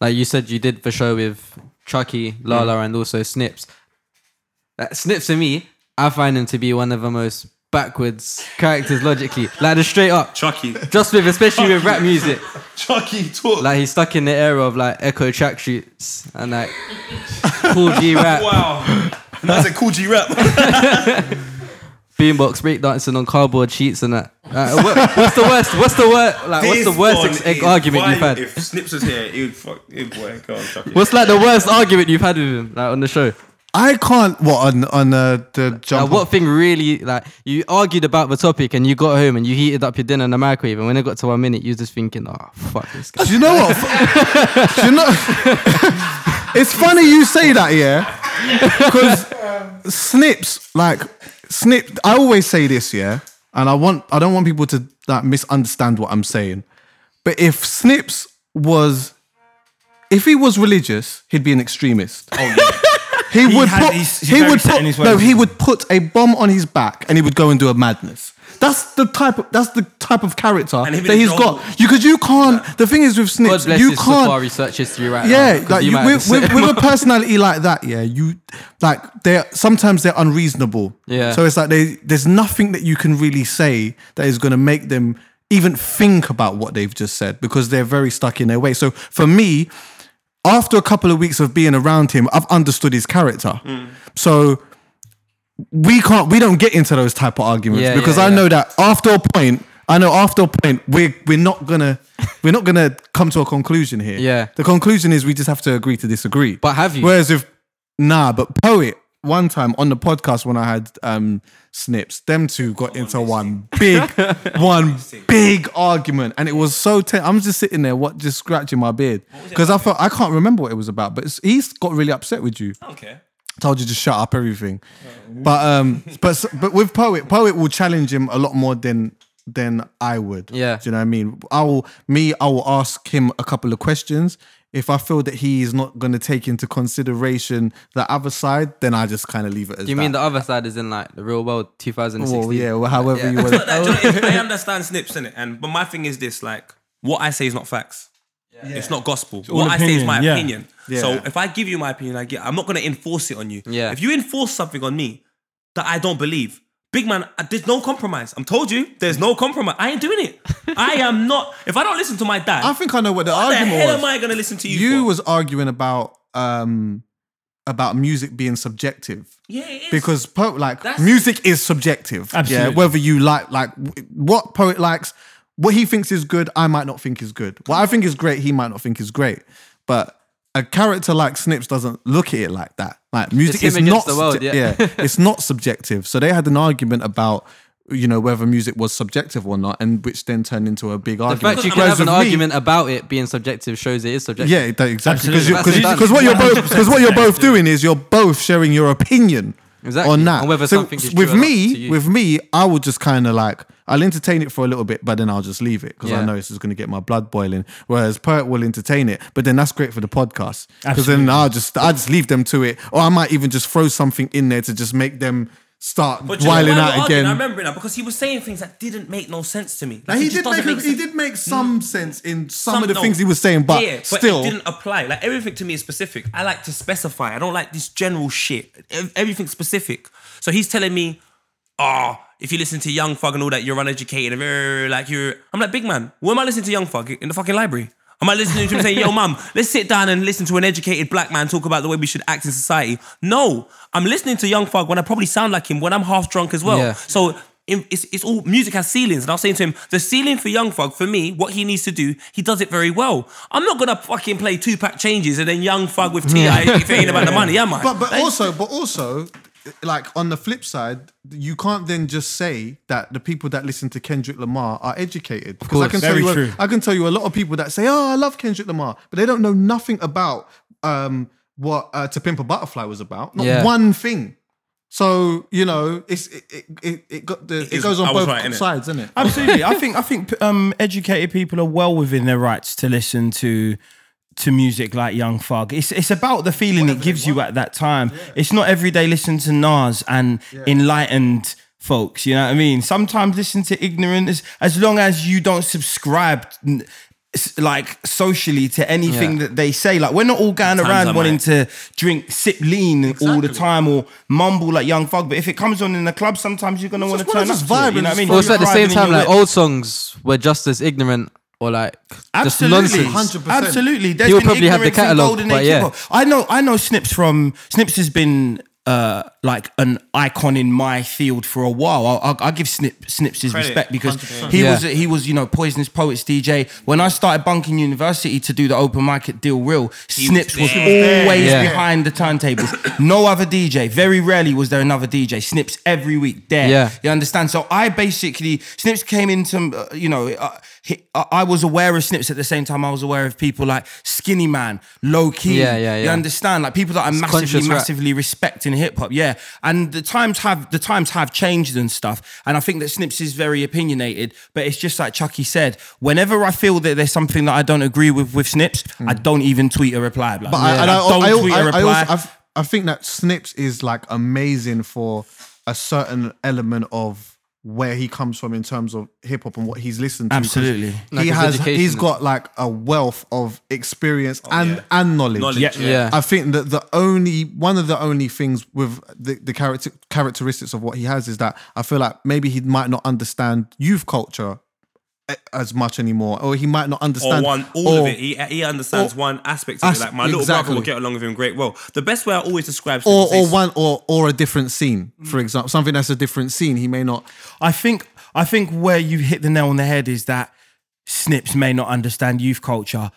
Speaker 2: like you said, you did the show with Chuckie, Lala,
Speaker 4: Mm.
Speaker 2: and also Snips. Like, Snips to me, I find him to be one of the most backwards characters logically. Like the straight up,
Speaker 4: Chuckie,
Speaker 2: just with especially with rap music.
Speaker 4: Chuckie, talk.
Speaker 2: Like he's stuck in the era of like Ecko tracksuits and like Kool G rap,
Speaker 4: wow, that's a Kool G Rap.
Speaker 2: beambox breakdancing on cardboard sheets and that. Like, what- what's the worst? What's the worst? Like what's the worst ex- ex- argument you've had?
Speaker 4: If Snips was here, he would fuck. He boy, go on, Chuckie.
Speaker 2: What's like the worst argument you've had with him like on the show?
Speaker 3: I can't. What on on uh, the
Speaker 2: Like,
Speaker 3: jump?
Speaker 2: what thing really like you argued about the topic and you got home and you heated up your dinner in the microwave and when it got to one minute you was just thinking, oh fuck this guy.
Speaker 3: Do you know what? Do you know? it's funny you say that, yeah, because Snips like Snip. I always say this, yeah, and I want I don't want people to like misunderstand what I'm saying. But if Snips was, if he was religious, he'd be an extremist. Oh yeah. He, would
Speaker 1: has-
Speaker 3: put.
Speaker 1: he's- he's
Speaker 3: he
Speaker 1: very
Speaker 3: would
Speaker 1: set
Speaker 3: put.
Speaker 1: in his
Speaker 3: No, he would put a bomb on his back and he would go and do a madness. That's the type. Of, that's the type of character
Speaker 4: And him in
Speaker 3: that
Speaker 4: the
Speaker 3: he's
Speaker 4: jungle.
Speaker 3: got. You because you can't. The thing is with
Speaker 2: God
Speaker 3: Snips,
Speaker 2: bless
Speaker 3: you
Speaker 2: his
Speaker 3: can't.
Speaker 2: safari search history right now.
Speaker 3: Yeah,
Speaker 2: 'cause
Speaker 3: like
Speaker 2: you
Speaker 3: you,
Speaker 2: might have
Speaker 3: with,
Speaker 2: to
Speaker 3: with,
Speaker 2: sit
Speaker 3: with a personality like that, yeah, you like they're sometimes they're unreasonable.
Speaker 2: Yeah.
Speaker 3: So it's like they there's nothing that you can really say that is going to make them even think about what they've just said because they're very stuck in their way. So for me, after a couple of weeks of being around him, I've understood his character. Mm. So we can't we don't get into those type of arguments
Speaker 2: Yeah,
Speaker 3: because
Speaker 2: yeah,
Speaker 3: I
Speaker 2: yeah.
Speaker 3: know that after a point I know after a point we're we're not gonna we're not gonna come to a conclusion here.
Speaker 2: Yeah.
Speaker 3: The conclusion is we just have to agree to disagree.
Speaker 2: But have you?
Speaker 3: Whereas if nah, but poet one time on the podcast when I had um snips, them two got into one big one big argument, and it was so. I'm just sitting there, what, just scratching my beard because I thought I can't remember what it was about. But it's, he's got really upset with you
Speaker 4: Okay.
Speaker 3: told you to shut up everything. But um, but but with poet, poet will challenge him a lot more than than I would.
Speaker 2: Yeah.
Speaker 3: do you know what I mean? I will me. I will ask him a couple of questions. If I feel that he is not going to take into consideration the other side, then I just kind of leave it as.
Speaker 2: Do you mean the other side is in like the real world 2016?
Speaker 3: Well, yeah, well, however
Speaker 2: Yeah.
Speaker 3: you want.
Speaker 4: Like, do you I understand snips in it, and but my thing is this: like, what I say is not facts. It's not gospel.
Speaker 1: all
Speaker 4: what I say is my
Speaker 1: opinion, yeah.
Speaker 4: opinion.
Speaker 3: Yeah.
Speaker 4: So if I give you my opinion, I get. I'm not gonna enforce it on you.
Speaker 2: Yeah.
Speaker 4: If you enforce something on me that I don't believe, big man, uh, there's no compromise. I'm told you, there's no compromise. I ain't doing it. I am not. If I don't listen to my dad,
Speaker 3: I think I know what the
Speaker 4: what the
Speaker 3: argument
Speaker 4: hell
Speaker 3: was.
Speaker 4: am I gonna listen to you?
Speaker 3: you
Speaker 4: for?
Speaker 3: was arguing about um about music being subjective.
Speaker 4: yeah, it is.
Speaker 3: because po- like
Speaker 4: That's-
Speaker 3: music is subjective.
Speaker 1: Absolutely.
Speaker 3: Yeah, whether you like like what poet likes, what he thinks is good, I might not think is good. What I think is great, he might not think is great. But a character like Snips doesn't look at it like that. Like music is not
Speaker 2: the world,
Speaker 3: subje-
Speaker 2: yeah.
Speaker 3: it's not subjective. So they had an argument about you know whether music was subjective or not, and which then turned into a big
Speaker 2: The
Speaker 3: argument.
Speaker 2: fact you can have an
Speaker 3: me-
Speaker 2: argument about it being subjective shows it is subjective.
Speaker 3: yeah, exactly. Because
Speaker 2: That's
Speaker 3: because
Speaker 2: it.
Speaker 3: what you're both because what you're both doing is you're both sharing your opinion
Speaker 2: Exactly.
Speaker 3: on that.
Speaker 2: And whether
Speaker 3: so
Speaker 2: something is
Speaker 3: with
Speaker 2: true or not
Speaker 3: me,
Speaker 2: to you.
Speaker 3: with me, I would just kind of like I'll entertain it for a little bit, but then I'll just leave it because I
Speaker 2: Yeah.
Speaker 3: know this is going to get my blood boiling. Whereas poet will entertain it, but then that's great for the podcast because then I'll just I just leave them to it, or I might even just throw something in there to just make them start
Speaker 4: But do you know
Speaker 3: whiling out
Speaker 4: arguing?
Speaker 3: again.
Speaker 4: I remember it now because he was saying things that didn't make no sense to me. Like,
Speaker 3: Like, he did make,
Speaker 4: make
Speaker 3: he did make some sense in some, of the
Speaker 4: no.
Speaker 3: things he was saying, but
Speaker 4: yeah,
Speaker 3: still,
Speaker 4: but it didn't apply. Like everything to me is specific. I like to specify. I don't like this general shit. Everything specific. So he's telling me, oh, if you listen to Young Thug and all that, you're uneducated. Like you're, I'm like big man. Where am I listening to Young Thug in the fucking library? Am I listening to him saying, "Yo, mum, let's sit down and listen to an educated black man talk about the way we should act in society"? No, I'm listening to Young Thug when I probably sound like him when I'm half drunk as well.
Speaker 2: Yeah.
Speaker 4: So it's, it's all music has ceilings. And I was saying to him, the ceiling for Young Thug, for me, what he needs to do, he does it very well. I'm not gonna fucking play 2Pac changes and then Young Thug with T.I. if mm. it ain't about the money, am I?
Speaker 3: But but also but also like on the flip side, you can't then just say that the people that listen to Kendrick Lamar are educated. Because I
Speaker 1: course,
Speaker 3: can tell
Speaker 1: very
Speaker 3: you, a-
Speaker 1: true.
Speaker 3: I can tell you a lot of people that say, "Oh, I love Kendrick Lamar," but they don't know nothing about um, what uh, "To Pimp a Butterfly" was about. Not
Speaker 2: Yeah.
Speaker 3: one thing. So you know, it's it it, it, it got the it,
Speaker 4: is-
Speaker 3: goes on both
Speaker 4: right, innit?
Speaker 3: sides, isn't it?
Speaker 1: Absolutely. I think I think um, educated people are well within their rights to listen to to music like Young Thug. It's it's about the feeling it gives you at that time. It's not every day listen to Nas and enlightened folks. You know what I mean? Sometimes listen to ignorant as, as long as you don't subscribe. n- s- Like socially to anything
Speaker 2: Yeah.
Speaker 1: that they say, like we're not all going
Speaker 4: Times
Speaker 1: around
Speaker 4: I
Speaker 1: wanting
Speaker 4: might.
Speaker 1: to drink, sip lean all the time or mumble like Young Thug. But if it comes on in the club, sometimes you're gonna want to
Speaker 3: wanna
Speaker 1: turn up.
Speaker 3: just
Speaker 1: to it,
Speaker 3: vibe
Speaker 1: you know what I mean?
Speaker 2: Also, at the same time, like
Speaker 1: whip.
Speaker 2: old songs were just as ignorant or like just
Speaker 1: Absolutely,
Speaker 2: nonsense.
Speaker 3: 100%.
Speaker 1: absolutely. There's
Speaker 2: He'll
Speaker 1: been
Speaker 2: probably have the catalogue,
Speaker 1: Golden
Speaker 2: but
Speaker 1: Age
Speaker 2: yeah.
Speaker 1: I know, I know. Snips from Snips has been uh, like an icon in my field for a while. I'll, I'll, I'll give Snip Snips his
Speaker 4: Credit,
Speaker 1: respect because
Speaker 4: 100%.
Speaker 1: he
Speaker 2: Yeah.
Speaker 1: was he was you know Poisonous Poetz DJ. When I started bunking university to do the open mic at Deal Real, Snips was
Speaker 4: there.
Speaker 1: always
Speaker 2: Yeah.
Speaker 1: behind the turntables. no other DJ. Very rarely was there another DJ. Snips every week there.
Speaker 2: Yeah.
Speaker 1: You understand? So I basically Snips came into uh, you know uh, he, I I was aware of Snips at the same time I was aware of people like Skinny Man, Low Key.
Speaker 2: Yeah, yeah, yeah.
Speaker 1: You understand? Like people that I massively
Speaker 2: rap.
Speaker 1: massively respect in hip hop. Yeah, and the times have the times have changed and stuff. And I think that Snips is very opinionated. But it's just like Chuckie said. Whenever I feel that there's something that I don't agree with with Snips, hmm. I don't even tweet a reply. Like,
Speaker 3: But I, and I,
Speaker 1: don't
Speaker 3: I,
Speaker 1: tweet a
Speaker 3: I, I,
Speaker 1: reply.
Speaker 3: also, I think that Snips is like amazing for a certain element of where he comes from in terms of hip hop and what he's listened to.
Speaker 1: Absolutely.
Speaker 2: Like
Speaker 3: he
Speaker 2: his
Speaker 3: has
Speaker 2: education
Speaker 3: he's
Speaker 2: and-
Speaker 3: got like a wealth of experience oh, and
Speaker 4: yeah.
Speaker 3: and knowledge.
Speaker 4: Knowledge,
Speaker 1: Yeah.
Speaker 4: yeah.
Speaker 2: Yeah.
Speaker 3: I think that the only one of the only things with the, the character characteristics of what he has is that I feel like maybe he might not understand youth culture as much anymore, or he might not
Speaker 4: or
Speaker 3: understand
Speaker 4: one all
Speaker 3: or-
Speaker 4: of it. He, he understands
Speaker 3: or-
Speaker 4: one aspect of
Speaker 3: As-
Speaker 4: it. Like my little brother will get along with him great well. The best way I always describe
Speaker 3: or or
Speaker 4: is-
Speaker 3: one or or a different scene, for mm. example, something that's a different scene. He may not.
Speaker 1: I think I think where you hit the nail on the head is that Snips may not understand youth culture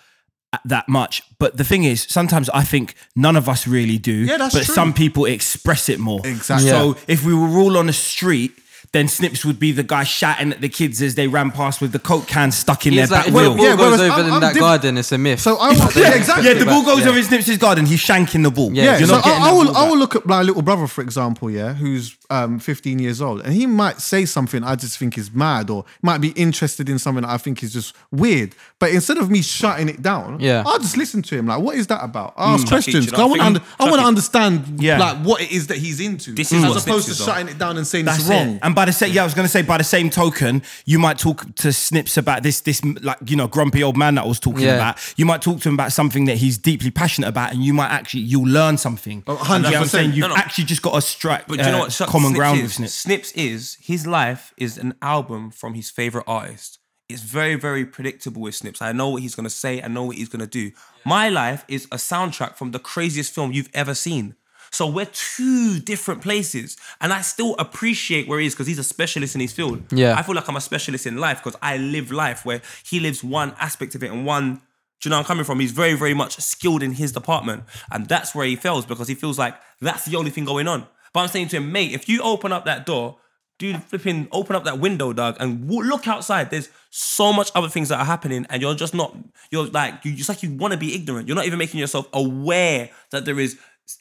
Speaker 1: uh, that much. But the thing is, sometimes I think none of us really do.
Speaker 3: Yeah, that's
Speaker 1: but
Speaker 3: true.
Speaker 1: some people express it more.
Speaker 3: Exactly.
Speaker 1: So if we were all on the street, then Snips would be the guy shouting at the kids as they ran past with the coke can stuck in
Speaker 2: He's
Speaker 1: their
Speaker 2: like,
Speaker 1: back
Speaker 2: if the
Speaker 1: wheel.
Speaker 2: ball
Speaker 3: Yeah,
Speaker 2: goes
Speaker 3: whereas
Speaker 2: over
Speaker 3: I'm-
Speaker 2: in
Speaker 3: I'm
Speaker 2: that
Speaker 3: diff-
Speaker 2: garden, it's a myth.
Speaker 3: So I will, yeah, exactly.
Speaker 1: Yeah, the ball goes
Speaker 2: Yeah.
Speaker 1: over in Snips' garden. He's shanking the ball.
Speaker 2: Yeah,
Speaker 3: Yeah,
Speaker 1: You're
Speaker 3: so
Speaker 1: not getting
Speaker 3: I, I
Speaker 1: that
Speaker 3: will.
Speaker 1: ball
Speaker 3: I
Speaker 1: back.
Speaker 3: will look at my little brother, for example, yeah, who's um, 15 years old, and he might say something I just think is mad, or might be interested in something that I think is just weird. But instead of me shutting it down,
Speaker 2: Yeah.
Speaker 3: I'll just listen to him. Like, what is that about? I ask
Speaker 4: Chuckie,
Speaker 3: questions.
Speaker 4: you
Speaker 3: 'cause I
Speaker 4: I
Speaker 3: want to.
Speaker 4: think-
Speaker 3: Under, I want to understand,
Speaker 1: Yeah.
Speaker 3: like what it is that he's into,
Speaker 4: This is
Speaker 3: as
Speaker 4: what
Speaker 3: opposed
Speaker 4: Snips
Speaker 3: to
Speaker 4: is
Speaker 3: shutting it down and saying
Speaker 1: That's
Speaker 3: it's wrong.
Speaker 1: it. And by the same, yeah, I was gonna say by the same token, you might talk to Snips about this, this like you know grumpy old man that I was talking
Speaker 2: Yeah.
Speaker 1: about. You might talk to him about something that he's deeply passionate about, and you might actually you'll learn something.
Speaker 3: Oh,
Speaker 1: You know what I'm
Speaker 3: 100%.
Speaker 1: saying you've
Speaker 4: No, no.
Speaker 1: actually just got a strike
Speaker 4: But do you know
Speaker 1: uh,
Speaker 4: what? Shut-
Speaker 1: common
Speaker 4: Snips
Speaker 1: ground
Speaker 4: is,
Speaker 1: with Snips.
Speaker 4: Snips is his life is an album from his favorite artist. It's very, very predictable with Snips. I know what he's gonna say. I know what he's gonna do. My life is a soundtrack from the craziest film you've ever seen. So we're two different places, and I still appreciate where he is because he's a specialist in his field.
Speaker 2: Yeah.
Speaker 4: I feel like I'm a specialist in life because I live life where he lives one aspect of it and one. Do you know where I'm coming from? He's very, very much skilled in his department, and that's where he fails because he feels like that's the only thing going on. But I'm saying to him, mate, if you open up that door, dude, flipping, open up that window, dog, and w- look outside. There's so much other things that are happening, and you're just not. You're like you just like you want to be ignorant. You're not even making yourself aware that there is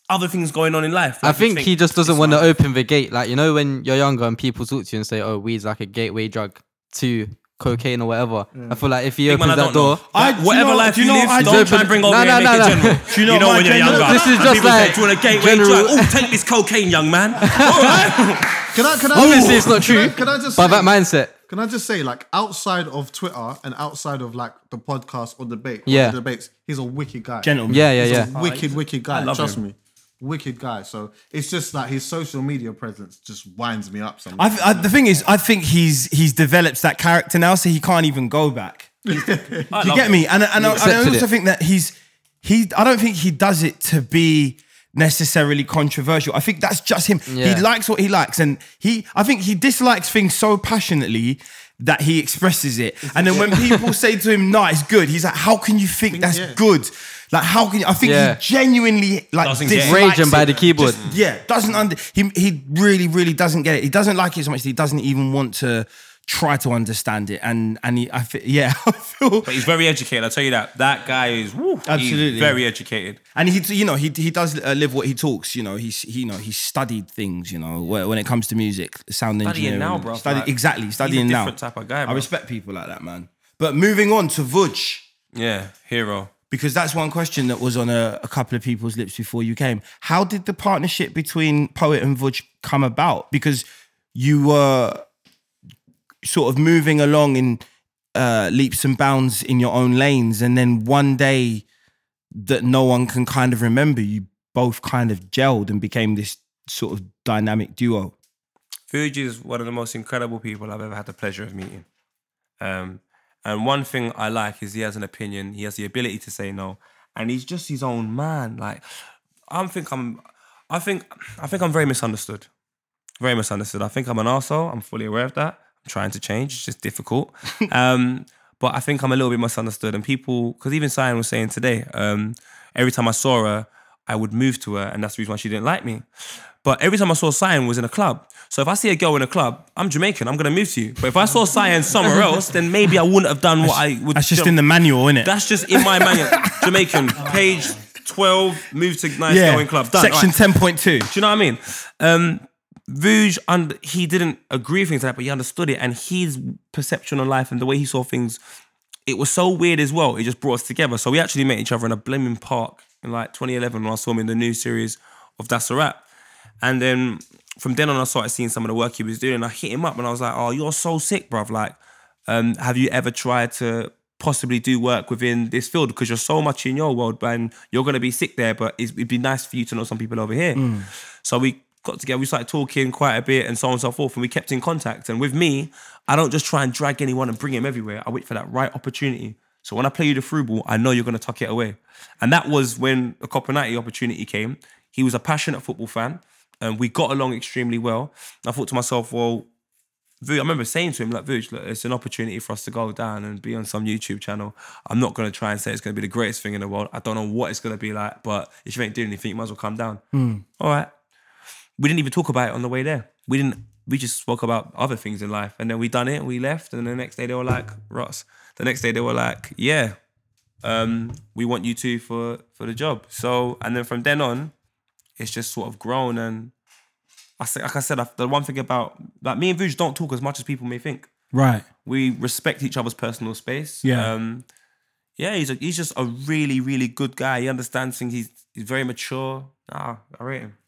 Speaker 4: other things going on in life.
Speaker 2: I
Speaker 4: Like, you
Speaker 2: think he just doesn't want to open the gate. Like you know, when you're younger and people talk to you and say, "Oh, weed's like a gateway drug to cocaine or whatever." I feel like if he
Speaker 4: Big man,
Speaker 2: opens
Speaker 4: I
Speaker 2: that
Speaker 4: don't know.
Speaker 2: door,
Speaker 1: I-
Speaker 4: Like,
Speaker 1: do you
Speaker 4: whatever
Speaker 1: know-
Speaker 4: life
Speaker 1: do you
Speaker 4: you
Speaker 1: know
Speaker 4: live,
Speaker 1: I
Speaker 4: don't
Speaker 1: don't-
Speaker 4: try and bring over
Speaker 2: No,
Speaker 4: here
Speaker 2: no,
Speaker 4: and
Speaker 2: no, no.
Speaker 4: general.
Speaker 1: Do you know
Speaker 4: know when you're
Speaker 1: general-
Speaker 4: younger.
Speaker 2: This is just
Speaker 4: people say,
Speaker 2: like
Speaker 4: you want a gateway
Speaker 2: general-
Speaker 4: drug? Oh, take this cocaine, young man. All right.
Speaker 3: Can I? Can I?
Speaker 2: obviously it's not true.
Speaker 3: Can I, just?
Speaker 2: but
Speaker 3: say-
Speaker 2: that mindset,
Speaker 3: Can I just say, like, outside of Twitter and outside of like the podcast or debate, or
Speaker 2: Yeah.
Speaker 3: the debates, he's a wicked guy.
Speaker 1: Gentleman.
Speaker 2: yeah, yeah,
Speaker 3: He's
Speaker 2: yeah.
Speaker 3: a wicked, wicked guy.
Speaker 4: love
Speaker 3: Trust
Speaker 4: him.
Speaker 3: me, wicked guy. So it's just like his social media presence just winds me up. Sometimes.
Speaker 1: I, I, the thing is, I think he's he's developed that character now, so he can't even go back.
Speaker 4: I
Speaker 1: you get
Speaker 4: it.
Speaker 1: me? And, and, I, and I also
Speaker 2: it.
Speaker 1: think that he's he. I don't think he does it to be necessarily controversial. I think that's just him.
Speaker 2: Yeah.
Speaker 1: He likes what he likes, and he I think he dislikes things so passionately that he expresses it. And then when people say to him, "No, it's good," he's like, "How can you think that's
Speaker 3: yeah.
Speaker 1: good?" Like, how can you? I think
Speaker 2: Yeah.
Speaker 1: he genuinely like
Speaker 4: Doesn't get it.
Speaker 1: dislikes
Speaker 2: Raging by
Speaker 1: it.
Speaker 2: the keyboard.
Speaker 1: Just- yeah, doesn't under he he really really doesn't get it. He doesn't like it so much. That he doesn't even want to try to understand it. And and he I feel yeah I feel
Speaker 4: But he's very educated. I'll tell you that. That guy is woo,
Speaker 1: Absolutely.
Speaker 4: He's very educated.
Speaker 1: and he you know he he does uh, live what he talks. You know he's he, you know he's studied things. You know where- when it comes to music, sound
Speaker 4: Studying
Speaker 1: engineering.
Speaker 4: now, bro.
Speaker 1: Study,
Speaker 4: Like,
Speaker 1: exactly studying now.
Speaker 4: different type of guy,
Speaker 1: I
Speaker 4: bro.
Speaker 1: respect people like that, man. But moving on to Vuj.
Speaker 4: Yeah, hero.
Speaker 1: Because that's one question that was on a, a couple of people's lips before you came. How did the partnership between Poet and Vuj come about? Because you were sort of moving along in uh, leaps and bounds in your own lanes, and then one day that no one can kind of remember, you both kind of gelled and became this sort of dynamic duo.
Speaker 4: Fuji is one of the most incredible people I've ever had the pleasure of meeting. Um, and one thing I like is he has an opinion. He has the ability to say no, and he's just his own man. Like I think I'm, I think I think I'm very misunderstood. Very misunderstood. I think I'm an arsehole. I'm fully aware of that. I'm trying to change. It's just difficult. um, but I think I'm a little bit misunderstood. And people, because even Cyan was saying today, um, every time I saw her, I would move to her, and that's the reason why she didn't like me. But every time I saw Cyan was in a club. So if I see a girl in a club, I'm Jamaican. I'm gonna move to you. But if I saw Cyan somewhere else, then maybe I wouldn't have done what I would.
Speaker 1: That's just in the manual, isn't it?
Speaker 4: That's just in my manual. Jamaican, page twelve, move to nice
Speaker 1: yeah.
Speaker 4: going club. Done.
Speaker 1: Section ten point two.
Speaker 4: Do you know what I mean? Um, Vuj, und- he didn't agree with things like that, but he understood it, and his perception on life and the way he saw things, it was so weird as well. It just brought us together. So we actually met each other in a Bleming Park in like 2011 when I saw him in the new series of That's a Rap. And then from then on, I started seeing some of the work he was doing, and I hit him up, and I was like, "Oh, you're so sick, bruv! Like, um, have you ever tried to possibly do work within this field? Because you're so much in your world, and you're gonna be sick there. But it'd be nice for you to know some people over here." So we got together, we started talking quite a bit, and so on and so forth, and we kept in contact. And with me, I don't just try and drag anyone and bring him everywhere. I wait for that right opportunity. So when I play you the through ball, I know you're gonna tuck it away. And that was when a Copa 90 opportunity came. He was a passionate football fan. And we got along extremely well. I thought to myself, well, I remember saying to him, like, Vuj, look, it's an opportunity for us to go down and be on some YouTube channel. I'm not going to try and say it's going to be the greatest thing in the world. I don't know what it's going to be like, but if you ain't doing anything, you might as well come down. All right. We didn't even talk about it on the way there. We didn't, we just spoke about other things in life. And then we done it and we left. And the next day they were like, Ross. The next day they were like, yeah, um, we want you two for, for the job. So, and then from then on, it's just sort of grown and I say, like I said, I- the one thing about like me and Vuj don't talk as much as people may think.
Speaker 1: Right.
Speaker 4: We respect each other's personal space.
Speaker 1: Yeah.
Speaker 4: Um, yeah, he's a, he's just a really really good guy. He understands things. He's he's very mature. Ah, I rate him.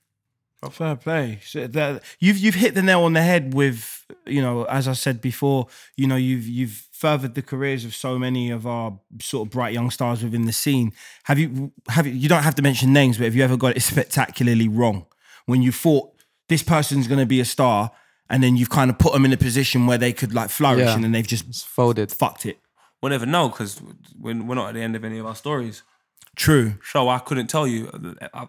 Speaker 1: Fair play. So that, you've you've hit the nail on the head with you know, as I said before, you know, you've you've furthered the careers of so many of our sort of bright young stars within the scene. Have you have you, you don't have to mention names, but have you ever got it spectacularly wrong when you thought this person's going to be a star, and then you've kind of put them in a position where they could like flourish,
Speaker 2: Yeah.
Speaker 1: and then they've just
Speaker 2: It's folded.
Speaker 1: fucked it.
Speaker 4: We'll never know because we're, we're not at the end of any of our stories.
Speaker 1: True.
Speaker 4: So I couldn't tell you.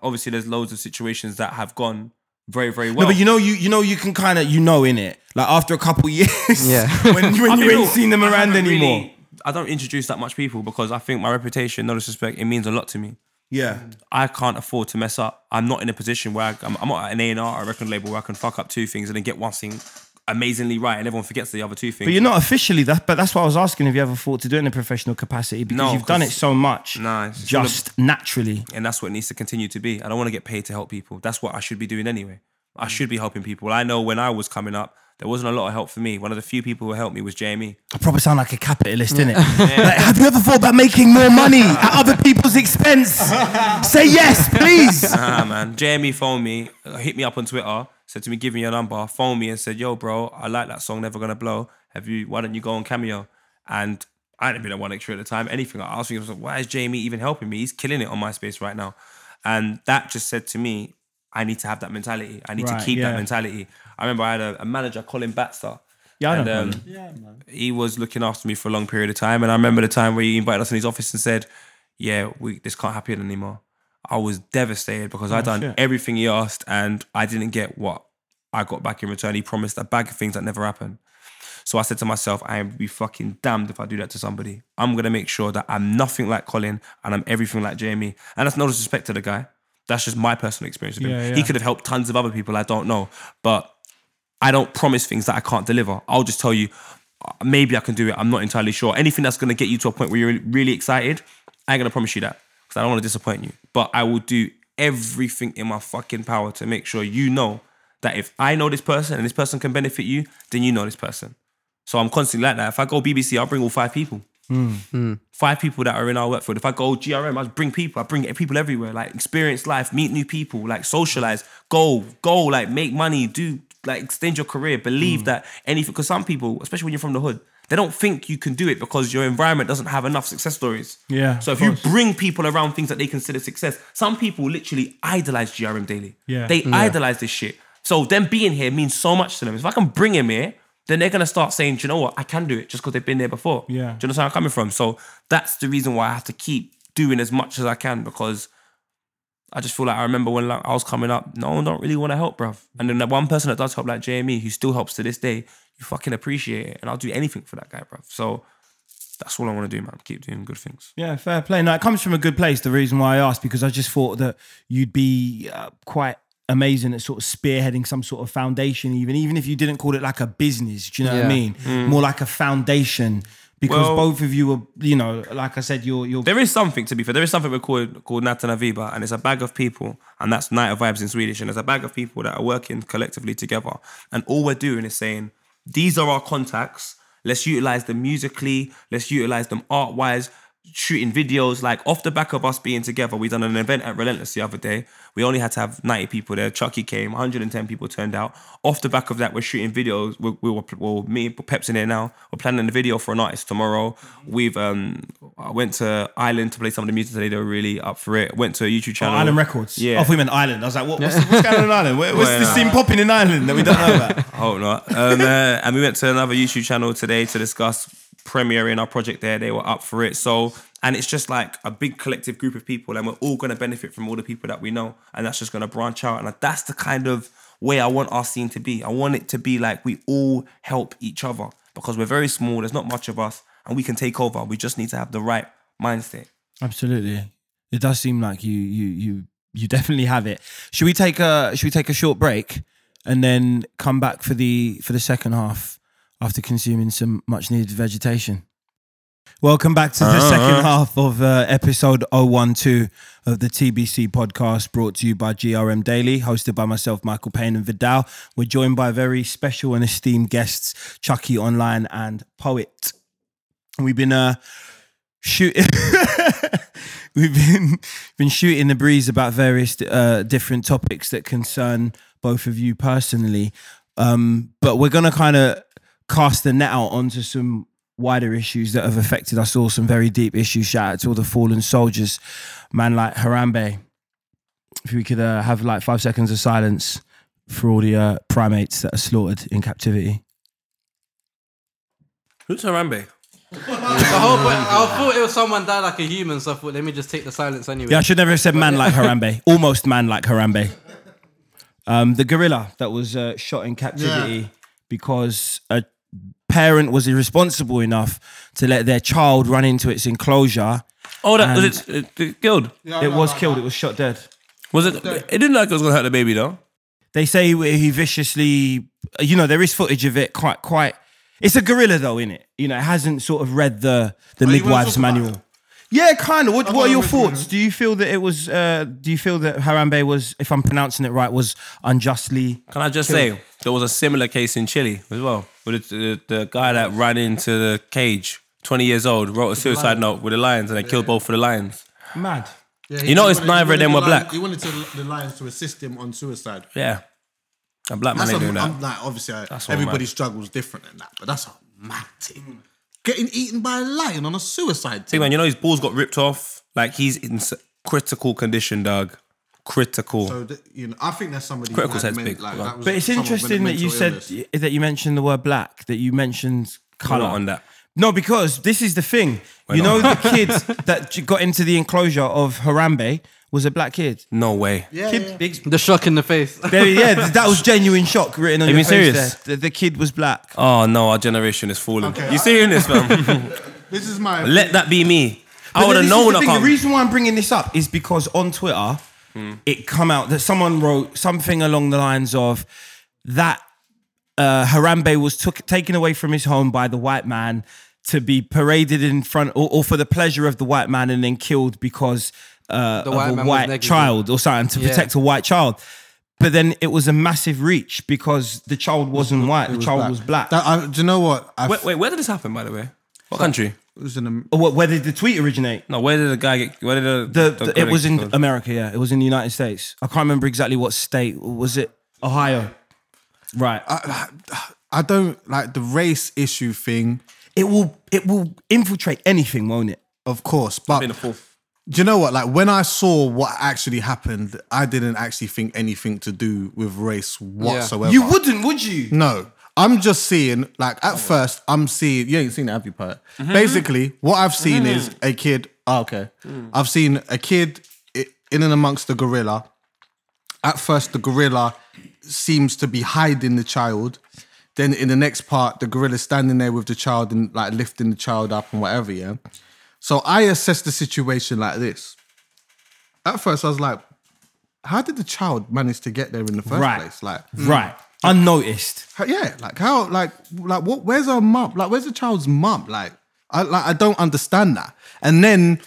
Speaker 4: Obviously, there's loads of situations that have gone very very well.
Speaker 1: No, but you know, you you know, you can kind of you know in it like after a couple years,
Speaker 2: Yeah.
Speaker 1: when when you
Speaker 4: real,
Speaker 1: ain't seen them
Speaker 4: I
Speaker 1: around anymore.
Speaker 4: really- I don't introduce that much people because I think my reputation, no disrespect, it means a lot to me.
Speaker 1: Yeah.
Speaker 4: I can't afford to mess up. I'm not in a position where I, I'm, I'm not at an A&R or a record label where I can fuck up two things and then get one thing amazingly right and everyone forgets the other two things.
Speaker 1: But you're not officially that. But that's what I was asking. If you ever thought to do it in a professional capacity, because
Speaker 4: No,
Speaker 1: you've done it so much,
Speaker 4: Nah,
Speaker 1: just naturally.
Speaker 4: and that's what needs to continue to be. I don't want to get paid to help people. That's what I should be doing anyway. I should be helping people. I know when I was coming up, there wasn't a lot of help for me. One of the few people who helped me was JME.
Speaker 1: I probably sound like a capitalist, innit? Like, have you ever thought about making more money at other people's expense? Say yes, please.
Speaker 4: Ah man, JME phoned me, hit me up on Twitter, said to me, "Give me your number." Phoned me and said, "Yo, bro, I like that song, Never Gonna Blow. Have you? Why don't you go on Cameo?" And I didn't be the one extra at the time. Anything I asked me, I was like, "Why is JME even helping me? He's killing it on MySpace right now." And that just said to me, I need to have that mentality. I need
Speaker 1: Right,
Speaker 4: to keep
Speaker 1: yeah.
Speaker 4: that mentality. I remember I had a, a manager, Colin Batster.
Speaker 1: Yeah, I
Speaker 4: and,
Speaker 1: know
Speaker 4: um,
Speaker 1: Colin.
Speaker 4: he was looking after me for a long period of time. And I remember the time where he invited us in his office and said, "Yeah, we this can't happen anymore." I was devastated because I done
Speaker 1: shit.
Speaker 4: everything he asked and I didn't get what I got back in return. He promised a bag of things that never happened. So I said to myself, I am be fucking damned if I do that to somebody. I'm gonna make sure that I'm nothing like Colin and I'm everything like JME. And that's no disrespect to the guy. That's just my personal experience with him.
Speaker 1: Yeah, yeah.
Speaker 4: He could have helped tons of other people. I don't know, but I don't promise things that I can't deliver. I'll just tell you, uh, maybe I can do it. I'm not entirely sure. Anything that's gonna get you to a point where you're really excited, I ain't gonna promise you that because I don't want to disappoint you. But I will do everything in my fucking power to make sure you know that if I know this person and this person can benefit you, then you know this person. So I'm constantly like that. If I go BBC, I'll bring all five people. Hmm. Hmm. Five people that are in our workfield. If I go GRM, I bring people. I bring people everywhere. Like experience life, meet new people, like socialize, go, go, like make money, do like extend your career. Believe hmm. that anything. Because some people, especially when you're from the hood, they don't think you can do it because your environment doesn't have enough success stories.
Speaker 1: Yeah,
Speaker 4: So if you bring people around things that they consider success, some people literally idolize GRM Daily.
Speaker 1: Yeah.
Speaker 4: They idolize this shit. So them being here means so much to them. If I can bring him here, then they're gonna start saying, Do you know what, I can do it just because they've been there before.
Speaker 1: Yeah.
Speaker 4: Do you understand where I'm coming from? So that's the reason why I have to keep doing as much as I can because I just feel like I remember when like, I was coming up, no one don't really want to help, bruv. And then that one person that does help, like JME, who still helps to this day, you fucking appreciate it. And I'll do anything for that guy, bruv. So that's all I want to do, man. Keep doing good things.
Speaker 1: Yeah, fair play. No, it comes from a good place. The reason why I asked because I just thought that you'd be uh, quite amazing at sort of spearheading some sort of foundation, even even if you didn't call it like a business. Do you know what I
Speaker 2: Yeah.
Speaker 1: mean? Mm. More like a foundation. Because
Speaker 4: Well-
Speaker 1: both of you are, you know, like I said, you're you're
Speaker 4: There is something to be fair. There is something we call called Natana Viba, and it's a bag of people, and that's Night of Vibes in Swedish. And it's a bag of people that are working collectively together, and all we're doing is saying these are our contacts. Let's utilize them musically. Let's utilize them art wise. Shooting videos like off the back of us being together. We done an event at Relentless the other day. We only had to have 90 people there. Chuckie came, 110 people turned out. Off the back of that, we're shooting videos. We, we were, well, me and Pep's in there now. We're planning a video for an artist tomorrow. We've um, I went to Ireland to play some of the music today. They were really up for it. Went to a YouTube channel.
Speaker 1: Island Records.
Speaker 4: Yeah.
Speaker 1: Oh, I thought you meant Island. I was like, what, what's, what's going on in Ireland? Where- What's
Speaker 4: Well,
Speaker 1: this scene popping in Ireland that we don't know about?
Speaker 4: I hope not. Um, uh, and we went to another YouTube channel today to discuss premiering our project there. They were up for it. So, and it's just like a big collective group of people, and we're all going to benefit from all the people that we know. And that's just going to branch out. And that's the kind of way I want our scene to be. I want it to be like we all help each other because we're very small. There's not much of us, and we can take over. We just need to have the right mindset.
Speaker 1: Absolutely. It does seem like you you you you definitely have it. Should we take a should we take a short break and then come back for the for the second half after consuming some much needed vegetation? Welcome back to the second half of uh, episode 012 of the TBC podcast brought to you by GRM Daily, hosted by myself, Mikill Pane and Vidal. We're joined by very special and esteemed guests, Chuckie Online and Poet. We've been uh, shooting we've been been shooting the breeze about various uh, different topics that concern both of you personally um, but we're gonna kind of cast the net out onto some wider issues that have affected us all some very deep issues shout out to all the fallen soldiers man like harambe if we could uh, have like five seconds of silence for all the uh, primates that are slaughtered in captivity
Speaker 4: Who's Harambe?
Speaker 2: The whole point, I thought it was someone died like a human, so I thought let me just take the silence anyway.
Speaker 1: Yeah, I should never have said man like Harambe. Almost man like Harambe. Um, the gorilla that was uh, shot in captivity
Speaker 3: Yeah.
Speaker 1: because a parent was irresponsible enough to let their child run into its enclosure.
Speaker 4: Oh, that was it. it, it killed.
Speaker 1: it was killed. It was shot dead.
Speaker 4: Was it? It didn't look like it was gonna hurt the baby though.
Speaker 1: They say he viciously, you know, there is footage of it. Quite, quite. It's a gorilla though, in it. You know, it hasn't sort of read the the
Speaker 3: you
Speaker 1: midwife's manual. Yeah, kind of. What,
Speaker 3: I
Speaker 1: what are your thoughts?
Speaker 3: good.
Speaker 1: Do you feel that it was? Uh, do you feel that Harambe was, if I'm pronouncing it right, was unjustly?
Speaker 4: Can I just say there was a similar case in Chile as well, with the, the, the guy that ran into the cage, twenty years old, wrote a suicide note with the lions, and they killed both of the lions.
Speaker 1: Mad.
Speaker 3: Yeah,
Speaker 4: You notice
Speaker 3: wanted-
Speaker 4: neither of
Speaker 3: wanted
Speaker 4: them
Speaker 3: the
Speaker 4: were black.
Speaker 3: He wanted to, the Lions to assist him on suicide.
Speaker 4: Yeah, a black man
Speaker 3: That's
Speaker 4: ain't
Speaker 3: a,
Speaker 4: doing that.
Speaker 3: I'm like, obviously, I-
Speaker 4: all
Speaker 3: everybody
Speaker 4: mad.
Speaker 3: struggles different than that, but that's a mad thing. Getting eaten by a lion on a suicide
Speaker 4: See,
Speaker 3: team.
Speaker 4: man, you know his balls got ripped off. Like he's in s- critical condition, dog. Critical.
Speaker 3: So that, you know, I think that's somebody. who
Speaker 4: Critical
Speaker 3: had
Speaker 4: set's big.
Speaker 3: Like,
Speaker 4: But
Speaker 3: that was
Speaker 1: But it's
Speaker 3: someone with a
Speaker 1: interesting that you said
Speaker 3: illness.
Speaker 1: that you mentioned the word black. That you mentioned color
Speaker 4: on that.
Speaker 1: No, because this is the thing. you know, the kid that got into the enclosure of Harambe was a black kid.
Speaker 4: No way.
Speaker 3: Yeah,
Speaker 1: Kid,
Speaker 3: yeah.
Speaker 1: big,
Speaker 2: The shock in the face.
Speaker 1: there- yeah, that was genuine shock written on
Speaker 4: Are
Speaker 1: your face
Speaker 4: serious?
Speaker 1: there. The, the kid was black.
Speaker 4: Oh no, our generation is falling.
Speaker 3: Okay,
Speaker 4: you
Speaker 3: I-
Speaker 4: seeing this, man?
Speaker 3: This is my.
Speaker 4: Let that be me. I would have known.
Speaker 1: the thing. The reason why I'm bringing this up is because on Twitter, it come out that someone wrote something along the lines of that uh, Harambe was took, taken away from his home by the white man to be paraded in front, or, or for the pleasure of the white man, and then killed because uh,
Speaker 2: The
Speaker 1: of
Speaker 2: white
Speaker 1: a white child or something to
Speaker 2: Yeah.
Speaker 1: protect a white child. But then it was a massive reach because the child wasn't white, the
Speaker 3: was
Speaker 1: child
Speaker 3: black.
Speaker 1: was black.
Speaker 3: That, I, do you know what? I
Speaker 4: Wait, wait, where did this happen, by the way? What country?
Speaker 3: It was in a,
Speaker 1: Or oh, what- where did the tweet originate?
Speaker 4: No, where did the guy get? Where did the?
Speaker 1: The,
Speaker 4: the
Speaker 1: the- it was in
Speaker 4: killed?
Speaker 1: America, yeah. It was in the United States. I can't remember exactly what state. Was it Ohio? Right.
Speaker 3: I don't like the race issue thing,
Speaker 1: it will it will infiltrate anything, won't it?
Speaker 3: of course, but
Speaker 4: in the fourth.
Speaker 3: do you know what? Like when I saw what actually happened, I didn't actually think anything to do with race whatsoever.
Speaker 1: You wouldn't, would you?
Speaker 3: No. I'm just seeing, like, at first, I'm seeing, you ain't seen it, have you?
Speaker 1: Mm-hmm.
Speaker 3: Basically, what I've seen is a kid, oh, okay.
Speaker 1: Mm.
Speaker 3: I've seen a kid i- in and amongst the gorilla. At first, the gorilla seems to be hiding the child. Then in the next part, the gorilla's standing there with the child and like lifting the child up and whatever, yeah. So I assessed the situation like this. At first, I was like, how did the child manage to get there in the first
Speaker 1: Right.
Speaker 3: place? Like,
Speaker 1: Right. Unnoticed.
Speaker 3: Yeah, like how, like, like what? Where's her mum? Like, where's the child's mum? Like, I, like, I don't understand that. And then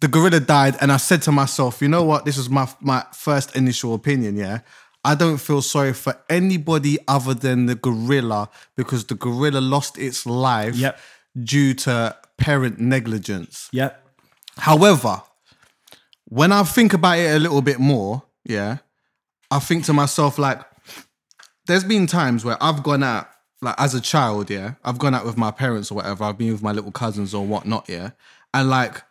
Speaker 3: the gorilla died, and I said to myself, you know what? This was my my first initial opinion. Yeah, I don't feel sorry for anybody other than the gorilla because the gorilla lost its life
Speaker 1: Yep.
Speaker 3: due to parent negligence.
Speaker 1: Yep.
Speaker 3: However, when I think about it a little bit more, yeah, I think to myself like, there's been times where I've gone out like as a child, yeah, I've gone out with my parents or whatever. I've been with my little cousins or whatnot, yeah, and like,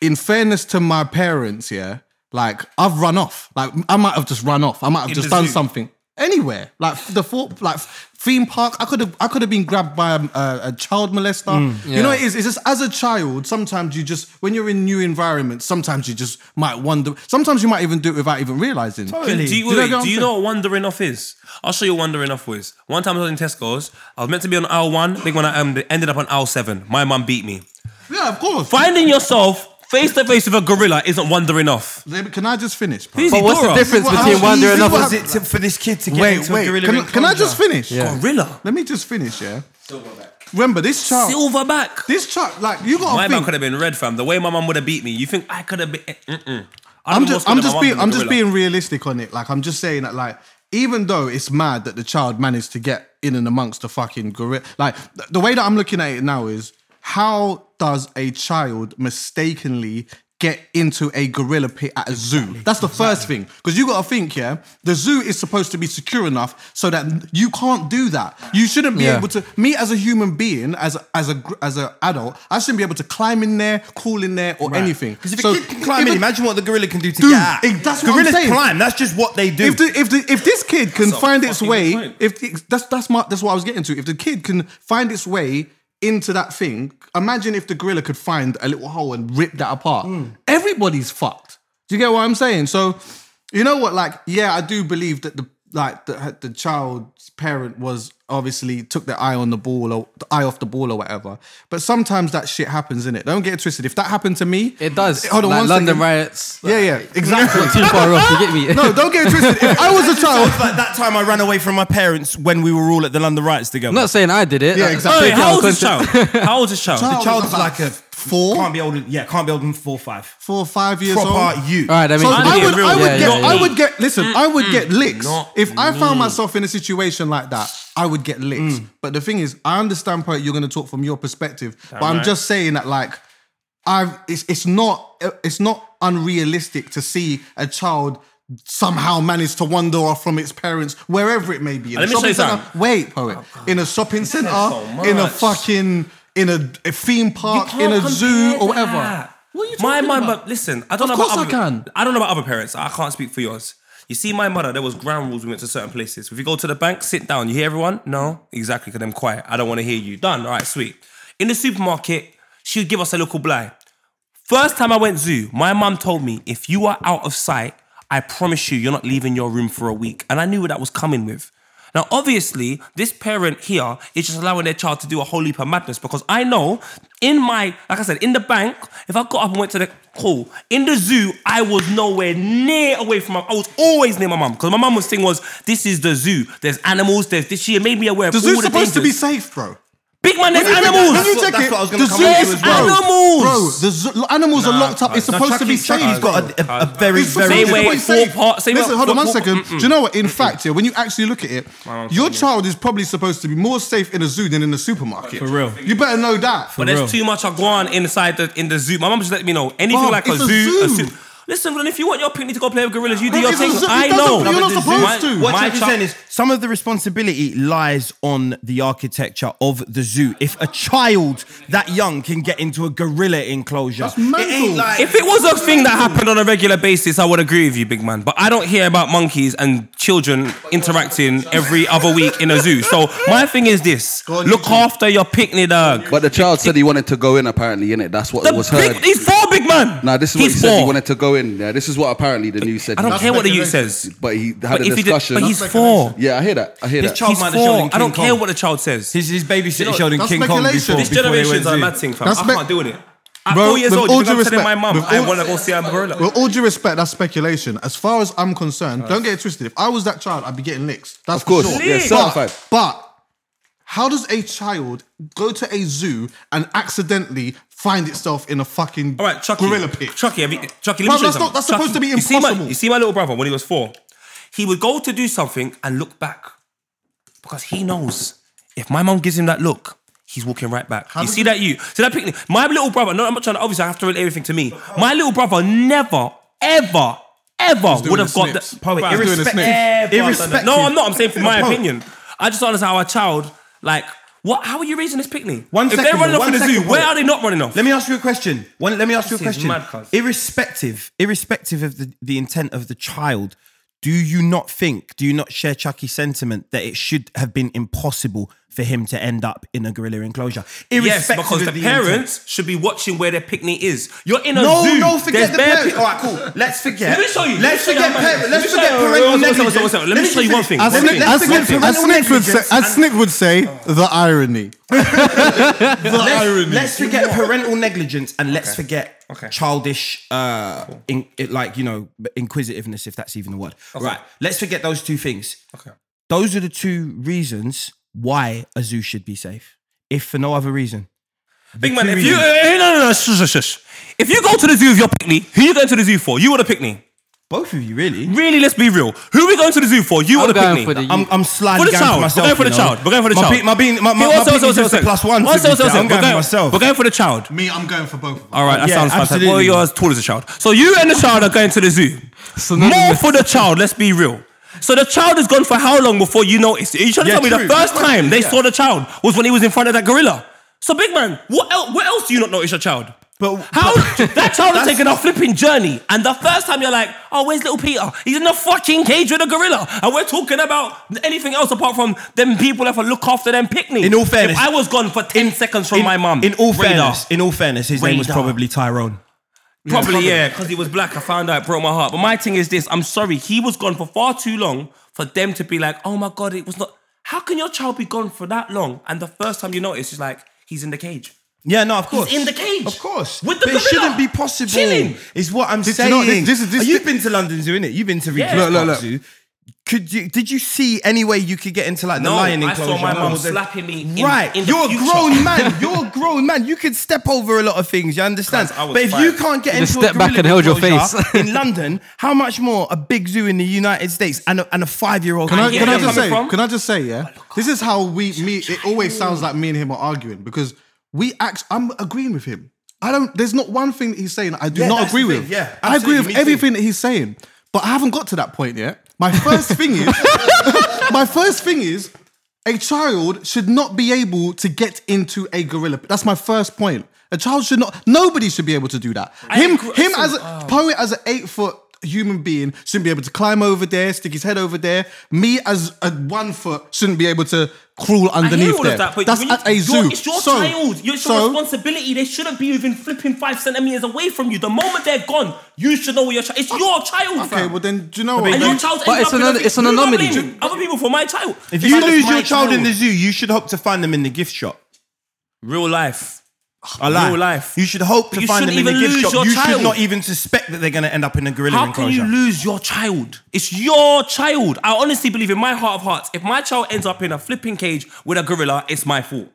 Speaker 3: in fairness to my parents, yeah, like I've run off. Like I might have just run off. I might have
Speaker 4: In
Speaker 3: just done
Speaker 4: zoo?
Speaker 3: something anywhere. Like the full, like theme park. I could have I could have been grabbed by a, a, a child molester. You know it is? It's just as a child. Sometimes you just when you're in new environments. Sometimes you just might wonder. Sometimes you might even do it without even realizing.
Speaker 1: Totally.
Speaker 4: Do you,
Speaker 3: Do you know what
Speaker 4: do you know what wandering off is? I'll show you what wandering off was. One time I was in Tesco's. I was meant to be on aisle one. I think when I um, ended up on aisle seven. My mum beat me.
Speaker 3: Yeah, of course.
Speaker 4: Finding yourself face to face with a gorilla isn't wandering off.
Speaker 3: Can I just finish? bro?
Speaker 2: But what's the
Speaker 4: Dora.
Speaker 2: difference
Speaker 3: What
Speaker 2: between
Speaker 3: else?
Speaker 2: wandering
Speaker 3: Easy,
Speaker 2: off
Speaker 3: what
Speaker 2: and
Speaker 1: Was it to, for this kid to get
Speaker 3: Wait,
Speaker 1: into
Speaker 3: wait.
Speaker 1: a gorilla
Speaker 3: Can, can I just finish?
Speaker 2: Yeah.
Speaker 4: Gorilla.
Speaker 3: Let me just finish. Yeah. Remember this child.
Speaker 4: Silverback.
Speaker 3: This child, like you got
Speaker 4: My
Speaker 3: to
Speaker 4: man
Speaker 3: think.
Speaker 4: could have been red, fam. The way my mum would have beat me. You think I could have eh, been? Mm-mm. I'd
Speaker 3: I'm
Speaker 4: have
Speaker 3: just,
Speaker 4: more
Speaker 3: I'm
Speaker 4: scared of
Speaker 3: just
Speaker 4: my
Speaker 3: being, I'm just
Speaker 4: gorilla.
Speaker 3: being realistic on it. Like I'm just saying that, like, even though it's mad that the child managed to get in and amongst the fucking gorilla, like th- the way that I'm looking at it now is how does a child mistakenly get into a gorilla pit at a zoo? That's the first thing. Because you got to think, yeah, the zoo is supposed to be secure enough so that you can't do that. You shouldn't be
Speaker 2: Yeah.
Speaker 3: able to. Me as a human being, as a, as a as an adult, I shouldn't be able to climb in there, crawl in there, or anything.
Speaker 1: Because if
Speaker 3: So
Speaker 1: a kid can climb in, imagine what the gorilla can do to
Speaker 3: Dude,
Speaker 1: get out.
Speaker 3: it- that's what I'm
Speaker 1: Gorillas
Speaker 3: saying.
Speaker 1: climb. That's just what they do.
Speaker 3: if the, if the, if this kid can find its way, if the, that's that's my that's what I was getting to. If the kid can find its way into that thing, imagine if the gorilla could find a little hole and rip that apart.
Speaker 1: Hmm.
Speaker 3: Everybody's fucked. Do you get what I'm saying? So, you know what? Like, yeah, I do believe that the like the the child's parent was obviously took their eye on the ball or the eye off the ball or whatever. But sometimes that shit happens in it. Don't get it twisted. If that happened to me,
Speaker 2: It does.
Speaker 3: Hold on
Speaker 2: like
Speaker 3: one
Speaker 2: London
Speaker 3: second.
Speaker 2: riots.
Speaker 3: Yeah, yeah, exactly.
Speaker 2: Not too far off. You get me?
Speaker 3: no, don't get it twisted. If I was a child,
Speaker 1: like that time I ran away from my parents when we were all at the London riots together.
Speaker 2: I'm not saying I did it.
Speaker 3: Yeah,
Speaker 2: Like,
Speaker 3: exactly.
Speaker 4: Wait, how old is child? How old is child?
Speaker 3: Child.
Speaker 1: the child's like a
Speaker 3: four?
Speaker 1: Can't be older. Yeah, can't be older than four, five.
Speaker 3: four or five years old.
Speaker 1: Proper you.
Speaker 2: All right, I mean,
Speaker 3: So
Speaker 2: I
Speaker 3: I would,
Speaker 4: real.
Speaker 3: I would
Speaker 2: Yeah,
Speaker 3: get,
Speaker 2: yeah,
Speaker 3: I
Speaker 2: yeah.
Speaker 3: would get. Listen, I would get licks
Speaker 4: Not
Speaker 3: if I found myself in a situation like that. I would get licks. Mm. But the thing is, I understand, poet. You're going to talk from your perspective, but I'm
Speaker 4: right.
Speaker 3: just saying that, like, I've. It's it's not it's not unrealistic to see a child somehow manage to wander off from its parents wherever it may be. In
Speaker 4: Let
Speaker 3: a
Speaker 4: me show you
Speaker 3: shopping centre. Wait, poet. Oh, in a shopping center,
Speaker 4: so
Speaker 3: in a
Speaker 4: much.
Speaker 3: fucking in a, a theme park, in a zoo
Speaker 4: compare
Speaker 3: or whatever. What are you
Speaker 4: my
Speaker 3: talking
Speaker 4: my
Speaker 3: about?
Speaker 4: but listen, I don't
Speaker 3: Of
Speaker 4: know
Speaker 3: course
Speaker 4: about
Speaker 3: I
Speaker 4: other,
Speaker 3: can.
Speaker 4: I don't know about other parents. I can't speak for yours. You see, my mother, there was ground rules. We went to certain places. If you go to the bank, sit down. You hear everyone? No, exactly. Because I'm quiet. I don't want to hear you. Done. All right, sweet. In the supermarket, she would give us a little blind. First time I went zoo, my mum told me if you are out of sight, I promise you, you're not leaving your room for a week. And I knew what that was coming with. Now, obviously, this parent here is just allowing their child to do a whole heap of madness because I know in my, like I said, in the bank, if I got up and went to the call, in the zoo, I was nowhere near away from my, I was always near my mum because my mum was saying was, this is the zoo. There's animals, there's this. She made me aware of
Speaker 3: The zoo's
Speaker 4: the
Speaker 3: supposed to be safe, bro.
Speaker 4: Big man, there's
Speaker 3: When you think-
Speaker 4: animals.
Speaker 3: when you
Speaker 1: That's what-
Speaker 3: check it,
Speaker 1: what I was gonna
Speaker 3: the zoo is.
Speaker 4: Animals.
Speaker 3: Bro, the zoo, animals are locked up. It's
Speaker 1: No,
Speaker 3: supposed to be safe.
Speaker 1: Chuckie's got a, a, a very,
Speaker 3: It's
Speaker 1: very.
Speaker 4: Same way, four
Speaker 3: safe.
Speaker 4: part- same
Speaker 3: Listen, hold on one
Speaker 4: four-
Speaker 3: second. Do you know what? In fact, yeah, when you actually look at it, your child is probably supposed to be more safe in a zoo than in a supermarket.
Speaker 1: For real.
Speaker 3: You better know that.
Speaker 4: But there's too much iguana inside the in the zoo. My mum just let me know anything like a
Speaker 3: it's a
Speaker 4: zoo, a
Speaker 3: zoo.
Speaker 4: zoo. Listen, man, if you want your picnic to go play with gorillas, you do your thing. I know.
Speaker 3: you're not supposed to.
Speaker 1: What
Speaker 4: My
Speaker 1: Chuckie's
Speaker 4: child-
Speaker 1: saying is some of the responsibility lies on the architecture of the zoo. If a child that young can get into a gorilla enclosure,
Speaker 3: That's
Speaker 1: it like
Speaker 4: If it was a thing that happened on a regular basis, I would agree with you, big man. But I don't hear about monkeys and children interacting every other week in a zoo. So my thing is this:
Speaker 3: on,
Speaker 4: look after your picnic dog.
Speaker 5: But the child said he wanted to go in. Apparently, innit? That's what
Speaker 4: The
Speaker 5: was heard.
Speaker 4: big, he's four, big man.
Speaker 5: Nah, this is what
Speaker 4: he's
Speaker 5: he said. He
Speaker 4: four.
Speaker 5: wanted to go in. Yeah, this is what apparently the news said.
Speaker 4: I don't
Speaker 5: he-
Speaker 4: care what the youth says.
Speaker 5: But he had
Speaker 4: But
Speaker 5: a
Speaker 4: if he did,
Speaker 5: discussion.
Speaker 4: but he's four.
Speaker 5: yeah, I hear that. I hear
Speaker 1: His
Speaker 5: that.
Speaker 1: child
Speaker 4: He's
Speaker 1: might have shown
Speaker 4: four.
Speaker 1: in
Speaker 4: I don't
Speaker 1: King
Speaker 4: care
Speaker 1: Kong.
Speaker 4: what the child says.
Speaker 1: his, his babysitter
Speaker 4: You know,
Speaker 1: showed in
Speaker 3: that's
Speaker 1: King Kong
Speaker 3: speculation.
Speaker 1: before.
Speaker 4: This
Speaker 1: before they
Speaker 4: generation's
Speaker 1: went
Speaker 4: a
Speaker 1: zoo.
Speaker 4: mad thing, fam.
Speaker 3: That's
Speaker 4: I
Speaker 3: spe-
Speaker 4: can't deal with it. At
Speaker 3: Bro,
Speaker 4: four years
Speaker 3: with
Speaker 4: old,
Speaker 3: all
Speaker 4: you
Speaker 3: due
Speaker 4: I'm telling
Speaker 3: respect,
Speaker 4: my mum
Speaker 3: with
Speaker 4: I
Speaker 3: all-
Speaker 4: want to go see a gorilla.
Speaker 3: With all due respect, that's speculation. As far as I'm concerned, don't get it twisted. If I was that child, I'd be getting licks. That's
Speaker 5: Of course,
Speaker 3: for sure.
Speaker 5: yeah,
Speaker 4: Lick.
Speaker 5: certified.
Speaker 3: But how does a child go to a zoo and accidentally find itself in a fucking
Speaker 4: All right, Chuckie.
Speaker 3: gorilla pit?
Speaker 4: Chuckie, have you, Chuckie, let me
Speaker 3: Bruv,
Speaker 4: show you
Speaker 3: that's
Speaker 4: something.
Speaker 3: not- that's supposed to be
Speaker 4: You see, my,
Speaker 3: impossible.
Speaker 4: you see my little brother when he was four? He would go to do something and look back because he knows if my mom gives him that look, he's walking right back. you
Speaker 3: does
Speaker 4: see
Speaker 3: he-
Speaker 4: that you? See that picnic? My little brother, no, I'm not trying to, obviously I have to relate everything to me. My little brother never, ever, ever would have
Speaker 3: the
Speaker 4: got
Speaker 3: snips.
Speaker 4: Bruv,
Speaker 3: doing the
Speaker 1: irrespective,
Speaker 3: snips.
Speaker 1: Irrespective.
Speaker 4: that. No, I'm not. I'm saying from my opinion. I just don't understand how a child, like, what? How are you raising this picnic?
Speaker 1: One
Speaker 4: if
Speaker 1: second,
Speaker 4: they're running off
Speaker 1: one
Speaker 4: in the zoo, where are they not running off?
Speaker 1: Let me ask you a question. One, let me ask you a
Speaker 4: This is
Speaker 1: question.
Speaker 4: mad, cuz.
Speaker 1: irrespective, irrespective of the, the intent of the child, do you not think, do you not share Chuckie's sentiment that it should have been impossible for him to end up in a gorilla enclosure?
Speaker 4: Yes, because the,
Speaker 1: intent.
Speaker 4: parents should be watching where their picnic is. You're in a
Speaker 1: No,
Speaker 4: zoo.
Speaker 1: no, no, forget
Speaker 4: There's
Speaker 1: the parents.
Speaker 4: pic-
Speaker 1: All right, cool. Let's forget.
Speaker 4: Let me show you.
Speaker 1: Let's forget.
Speaker 4: how
Speaker 1: par-
Speaker 4: bad-
Speaker 1: let's
Speaker 4: let me show
Speaker 1: forget parental
Speaker 4: one second, one second,
Speaker 1: negligence.
Speaker 4: Let me show you one thing.
Speaker 3: As
Speaker 4: One
Speaker 3: Snick,
Speaker 4: thing.
Speaker 3: as,
Speaker 1: Let's forget
Speaker 3: as,
Speaker 1: parental
Speaker 3: would say, as Snick would say, the irony. the irony.
Speaker 1: Let's forget parental negligence and let's forget
Speaker 4: Okay.
Speaker 1: childish, uh, in, it, like you know, inquisitiveness, if that's even a word. Right. Let's forget those two things.
Speaker 4: Okay.
Speaker 1: Those are the two reasons why a zoo should be safe, if for no other reason.
Speaker 4: Big man, if you
Speaker 1: reasons.
Speaker 4: eh, no no no shush, shush, shush. if you go to the zoo with your picnic, who you going to the zoo for? You or the picnic?
Speaker 1: Both of you, really.
Speaker 4: Really, let's be real. Who are we going to the zoo for? You or
Speaker 2: I'm
Speaker 4: the
Speaker 2: going
Speaker 4: picnic?
Speaker 2: for the
Speaker 1: I'm, I'm slightly
Speaker 4: For the
Speaker 1: going
Speaker 4: child.
Speaker 1: for
Speaker 4: We're
Speaker 1: myself.
Speaker 4: going for the
Speaker 1: you know.
Speaker 4: child. We're going for the
Speaker 1: my
Speaker 4: child.
Speaker 1: Pe- my being, my, my,
Speaker 4: Okay,
Speaker 1: my
Speaker 4: one second,
Speaker 1: picnic's
Speaker 4: one
Speaker 1: just plus one.
Speaker 4: One
Speaker 1: to
Speaker 4: second,
Speaker 1: be
Speaker 4: one
Speaker 1: fair.
Speaker 4: second.
Speaker 1: I'm
Speaker 4: We're
Speaker 1: going for myself.
Speaker 4: We're going for the child.
Speaker 3: Me, I'm going for both of them.
Speaker 4: All right, that
Speaker 1: Yeah,
Speaker 4: sounds fantastic.
Speaker 1: absolutely.
Speaker 4: Well, you're as tall as a child. So you and the child are going to the zoo. More for the child, let's be real. So the child has gone for how long before you noticed it? You trying to
Speaker 1: Yeah,
Speaker 4: tell me the first time they
Speaker 1: yeah.
Speaker 4: saw the child was when he was in front of that gorilla? So big man, what else, what else do you not notice your child?
Speaker 1: But-
Speaker 4: how
Speaker 1: but-
Speaker 4: that child has taken a flipping journey, and the first time you're like, "Oh, where's little Peter? He's in the fucking cage with a gorilla," and we're talking about anything else apart from them people that have to look after them picnic.
Speaker 1: In all fairness-
Speaker 4: if I was gone for ten seconds from
Speaker 1: in,
Speaker 4: my mum.
Speaker 1: In all
Speaker 4: radar.
Speaker 1: fairness, in all fairness, his name was probably Tyrone.
Speaker 4: Probably, yeah, because he was black. I found out, it broke my heart. But my thing is this I'm sorry, he was gone for far too long for them to be like, oh my God, it was not. How can your child be gone for that long? And the first time you notice is like, he's in the cage.
Speaker 1: Yeah, no, of course.
Speaker 4: in the cage.
Speaker 1: Of course.
Speaker 4: With the
Speaker 1: but it
Speaker 4: gorilla.
Speaker 1: shouldn't be possible.
Speaker 4: Chilling.
Speaker 1: Is what I'm
Speaker 3: Did you
Speaker 1: saying.
Speaker 3: know- this- this this-
Speaker 1: Oh, You've been to London Zoo, innit? You've been to Regent's
Speaker 4: Yeah.
Speaker 3: Look, look,
Speaker 1: Park
Speaker 3: look.
Speaker 1: Zoo. Could you? Did you see any way you could get into like the
Speaker 4: No,
Speaker 1: lion
Speaker 4: I
Speaker 1: enclosure?
Speaker 4: saw my mum
Speaker 1: Or
Speaker 4: slapping me in-
Speaker 1: right,
Speaker 4: in the
Speaker 1: you're
Speaker 4: future.
Speaker 1: a grown man. You're a grown man. You could step over a lot of things. You understand?
Speaker 4: Cuz I was
Speaker 1: But if you can't get
Speaker 2: You
Speaker 1: into
Speaker 2: just
Speaker 1: a
Speaker 2: step back and held your face.
Speaker 1: in London, how much more a big zoo in the United States and a, and a five year old?
Speaker 3: Can I, can I just say?
Speaker 4: from?
Speaker 3: Can I just say? Yeah, this is how we me. It always sounds like me and him are arguing because we act. I'm agreeing with him. I don't. There's not one thing that he's saying I do
Speaker 1: Yeah,
Speaker 3: not agree with.
Speaker 1: thing, yeah,
Speaker 3: I agree with
Speaker 1: me too.
Speaker 3: everything that he's saying, but I haven't got to that point yet. My first thing is, my first thing is, a child should not be able to get into a gorilla. That's my first point. A child should not. Nobody should be able to do that. Him,
Speaker 4: agree-
Speaker 3: him as a
Speaker 4: oh.
Speaker 3: poet as an eight foot human being shouldn't be able to climb over there, stick his head over there. Me as a one foot shouldn't be able to crawl
Speaker 4: I
Speaker 3: underneath
Speaker 4: hear all
Speaker 3: there.
Speaker 4: of that, but
Speaker 3: That's
Speaker 4: you-
Speaker 3: at a
Speaker 4: you're-
Speaker 3: zoo.
Speaker 4: It's your
Speaker 3: So-
Speaker 4: child. It's your
Speaker 3: so-
Speaker 4: responsibility. They shouldn't be within flipping five centimeters away from you. The moment they're gone, you should know where your child. It's oh, your child,
Speaker 3: Okay,
Speaker 4: fam.
Speaker 3: well then, do you know what?
Speaker 4: and your child.
Speaker 2: But it's
Speaker 4: up
Speaker 2: an-
Speaker 4: a-
Speaker 2: it's an
Speaker 4: Who am I
Speaker 2: anomaly.
Speaker 4: blaming? Other people for my child.
Speaker 1: If
Speaker 4: It's
Speaker 1: you
Speaker 4: like
Speaker 1: lose
Speaker 4: my
Speaker 1: your child in the zoo, you should hope to find them in the gift shop.
Speaker 4: real life.
Speaker 1: Oh, I lie.
Speaker 4: Real life.
Speaker 1: You should hope to
Speaker 4: You
Speaker 1: find them in
Speaker 4: shouldn't
Speaker 1: the
Speaker 4: even
Speaker 1: gift
Speaker 4: lose
Speaker 1: shop.
Speaker 4: your
Speaker 1: You
Speaker 4: child.
Speaker 1: should not even suspect that they're going to end up in a gorilla
Speaker 4: How can you lose your child? It's your child. I honestly believe in my heart of hearts, if my child ends up in a flipping cage with a gorilla, it's my fault.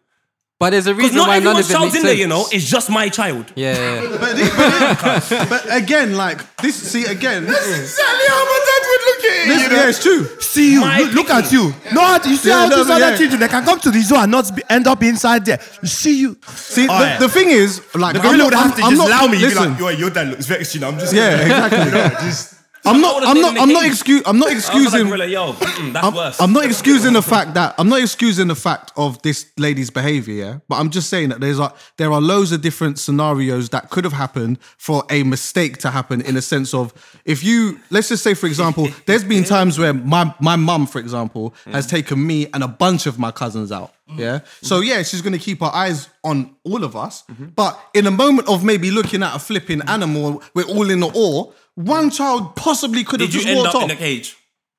Speaker 2: But there's a reason
Speaker 4: not
Speaker 2: why none
Speaker 4: everyone's
Speaker 2: of it
Speaker 4: child's
Speaker 2: makes
Speaker 4: in there, you know. It's just my child.
Speaker 2: Yeah, yeah, yeah.
Speaker 3: But, this- but, but again, like this. See again.
Speaker 1: exactly how my dad would look at it.
Speaker 3: This, yeah, it's true.
Speaker 1: See you, look, look at you. No, you see
Speaker 3: Yeah,
Speaker 1: how
Speaker 3: no,
Speaker 1: these
Speaker 3: but
Speaker 1: other
Speaker 3: yeah.
Speaker 1: children they can come to the zoo and not be, end up inside there. See you.
Speaker 3: See, the,
Speaker 1: Alright.
Speaker 3: the thing is, like,
Speaker 1: The
Speaker 3: I'm
Speaker 1: gorilla would have
Speaker 3: I'm-
Speaker 1: to
Speaker 3: I'm
Speaker 1: just
Speaker 3: not-
Speaker 1: allow me. You'd be like, yo, your dad looks vexed. You know, I'm just
Speaker 3: yeah, exactly. I'm not. I'm not. I'm not excuse. I'm not
Speaker 4: like,
Speaker 3: excusing.
Speaker 4: yo, that's
Speaker 3: I'm,
Speaker 4: worse.
Speaker 3: I'm not excusing the fact that I'm not excusing the fact of this lady's behavior, yeah. But I'm just saying that there's like there are loads of different scenarios that could have happened for a mistake to happen in a sense of if you let's just say for example, there's been times where my my mum, for example, has taken me and a bunch of my cousins out. Yeah. So yeah, she's gonna keep her eyes on all of us. But in a moment of maybe looking at a flipping animal, we're all in the awe. One child possibly could have
Speaker 4: Did you
Speaker 3: just
Speaker 4: end
Speaker 3: walked
Speaker 4: up
Speaker 3: off.
Speaker 4: in a cage?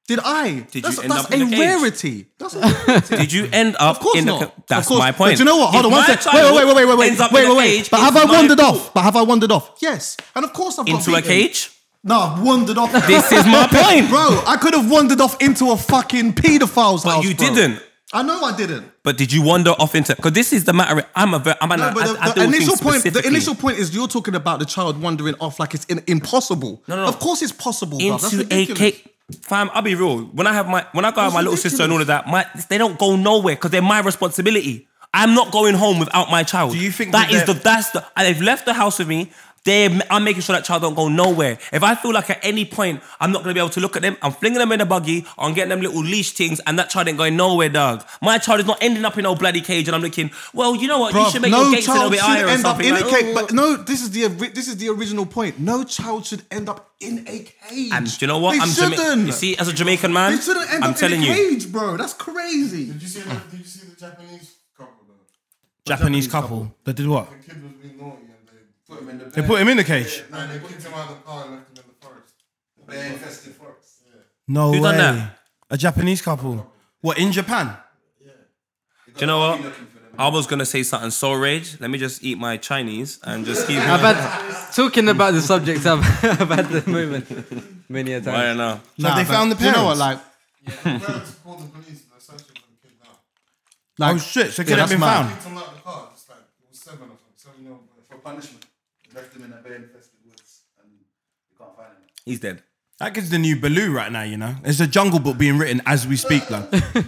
Speaker 3: Did I?
Speaker 4: Did
Speaker 3: that's
Speaker 4: you end
Speaker 3: that's
Speaker 4: up in
Speaker 3: a
Speaker 4: a cage?
Speaker 3: rarity. That's a rarity.
Speaker 4: Did you end up
Speaker 3: Of course
Speaker 4: in
Speaker 3: not.
Speaker 4: the?
Speaker 3: Of
Speaker 4: That's
Speaker 3: course.
Speaker 4: my point.
Speaker 3: But you know what? Hold
Speaker 4: If
Speaker 3: on one
Speaker 4: my
Speaker 3: second. Wait,
Speaker 4: child
Speaker 3: wait, wait, wait, wait, wait,
Speaker 4: ends up
Speaker 3: wait,
Speaker 4: in a
Speaker 3: wait, wait.
Speaker 4: cage,
Speaker 3: But have
Speaker 4: it's
Speaker 3: I
Speaker 4: my
Speaker 3: wandered
Speaker 4: fault.
Speaker 3: off? But have I wandered off? Yes. And of course I've got
Speaker 4: Into a
Speaker 3: beaten.
Speaker 4: cage?
Speaker 3: No, I've wandered off.
Speaker 4: This is my point.
Speaker 3: Bro, I could have wandered off into a fucking pedophile's house, But
Speaker 4: you
Speaker 3: bro.
Speaker 4: didn't.
Speaker 3: I know I didn't.
Speaker 4: But did you wander off into? Because this is the matter. I'm a. Very, I'm an.
Speaker 3: No, but
Speaker 4: I,
Speaker 3: the,
Speaker 4: I
Speaker 3: the initial point, the initial point is you're talking about the child wandering off like it's in, impossible.
Speaker 4: No, no, no.
Speaker 3: Of course it's possible, bro. That's
Speaker 4: into a
Speaker 3: ridiculous.
Speaker 4: cage. Fam, I'll be real. When I have my when I go out with my little sister and all of that, my they don't go nowhere because they're my responsibility. I'm not going home without my child.
Speaker 1: Do you think
Speaker 4: that
Speaker 1: that
Speaker 4: is the
Speaker 1: they're-
Speaker 4: that's the they've left the house with me? They I'm making sure that child don't go nowhere. If I feel like at any point I'm not gonna be able to look at them, I'm flinging them in a buggy, I'm getting them little leash things, and that child ain't going nowhere, dog. My child is not ending up in no bloody cage, and I'm looking. Well, you know what? you should make
Speaker 3: no
Speaker 4: your gates a little
Speaker 3: child
Speaker 4: bit
Speaker 3: should
Speaker 4: higher or
Speaker 3: end up in
Speaker 4: like,
Speaker 3: a cage. But no, this is the this is the original point. No child should end up in a cage.
Speaker 4: and do you know what?
Speaker 3: They
Speaker 4: I'm Jama-
Speaker 3: shouldn't.
Speaker 4: You see, as a Jamaican man,
Speaker 3: they shouldn't end
Speaker 4: I'm
Speaker 3: up
Speaker 4: telling
Speaker 3: in a
Speaker 4: you.
Speaker 3: cage, bro. That's crazy.
Speaker 6: Did you see the, did you see the Japanese couple though?
Speaker 1: Japanese couple that did what?
Speaker 6: The kid was being naughty and they put him in the
Speaker 1: They put him in the cage.
Speaker 6: No, they kicked him out of the car and left him in the forest. Bear infested forest. Yeah.
Speaker 1: No
Speaker 4: Who
Speaker 1: way.
Speaker 4: done that?
Speaker 1: A Japanese couple. What in Japan?
Speaker 4: Do you know what? I was gonna say something so rage. Let me just eat my Chinese and just keep.
Speaker 2: I've had talking about the subject. I've, I've had the moment many a
Speaker 4: I
Speaker 2: time.
Speaker 4: don't know.
Speaker 1: So they found the
Speaker 3: do You know what?
Speaker 1: parents?
Speaker 3: Like,
Speaker 6: The parents called the police and they're searching for the kid now.
Speaker 3: like
Speaker 1: oh shit! So
Speaker 3: yeah,
Speaker 1: could have
Speaker 3: that's
Speaker 1: been
Speaker 3: mad.
Speaker 1: found.
Speaker 6: Him out of the car. It's like it was seven or something. Seven year old boy.
Speaker 5: For punishment. Left him in a bear infested woods and you can't find him.
Speaker 4: He's dead.
Speaker 1: That kid's the new Baloo right now. You know, It's a Jungle Book being written as we speak. Though.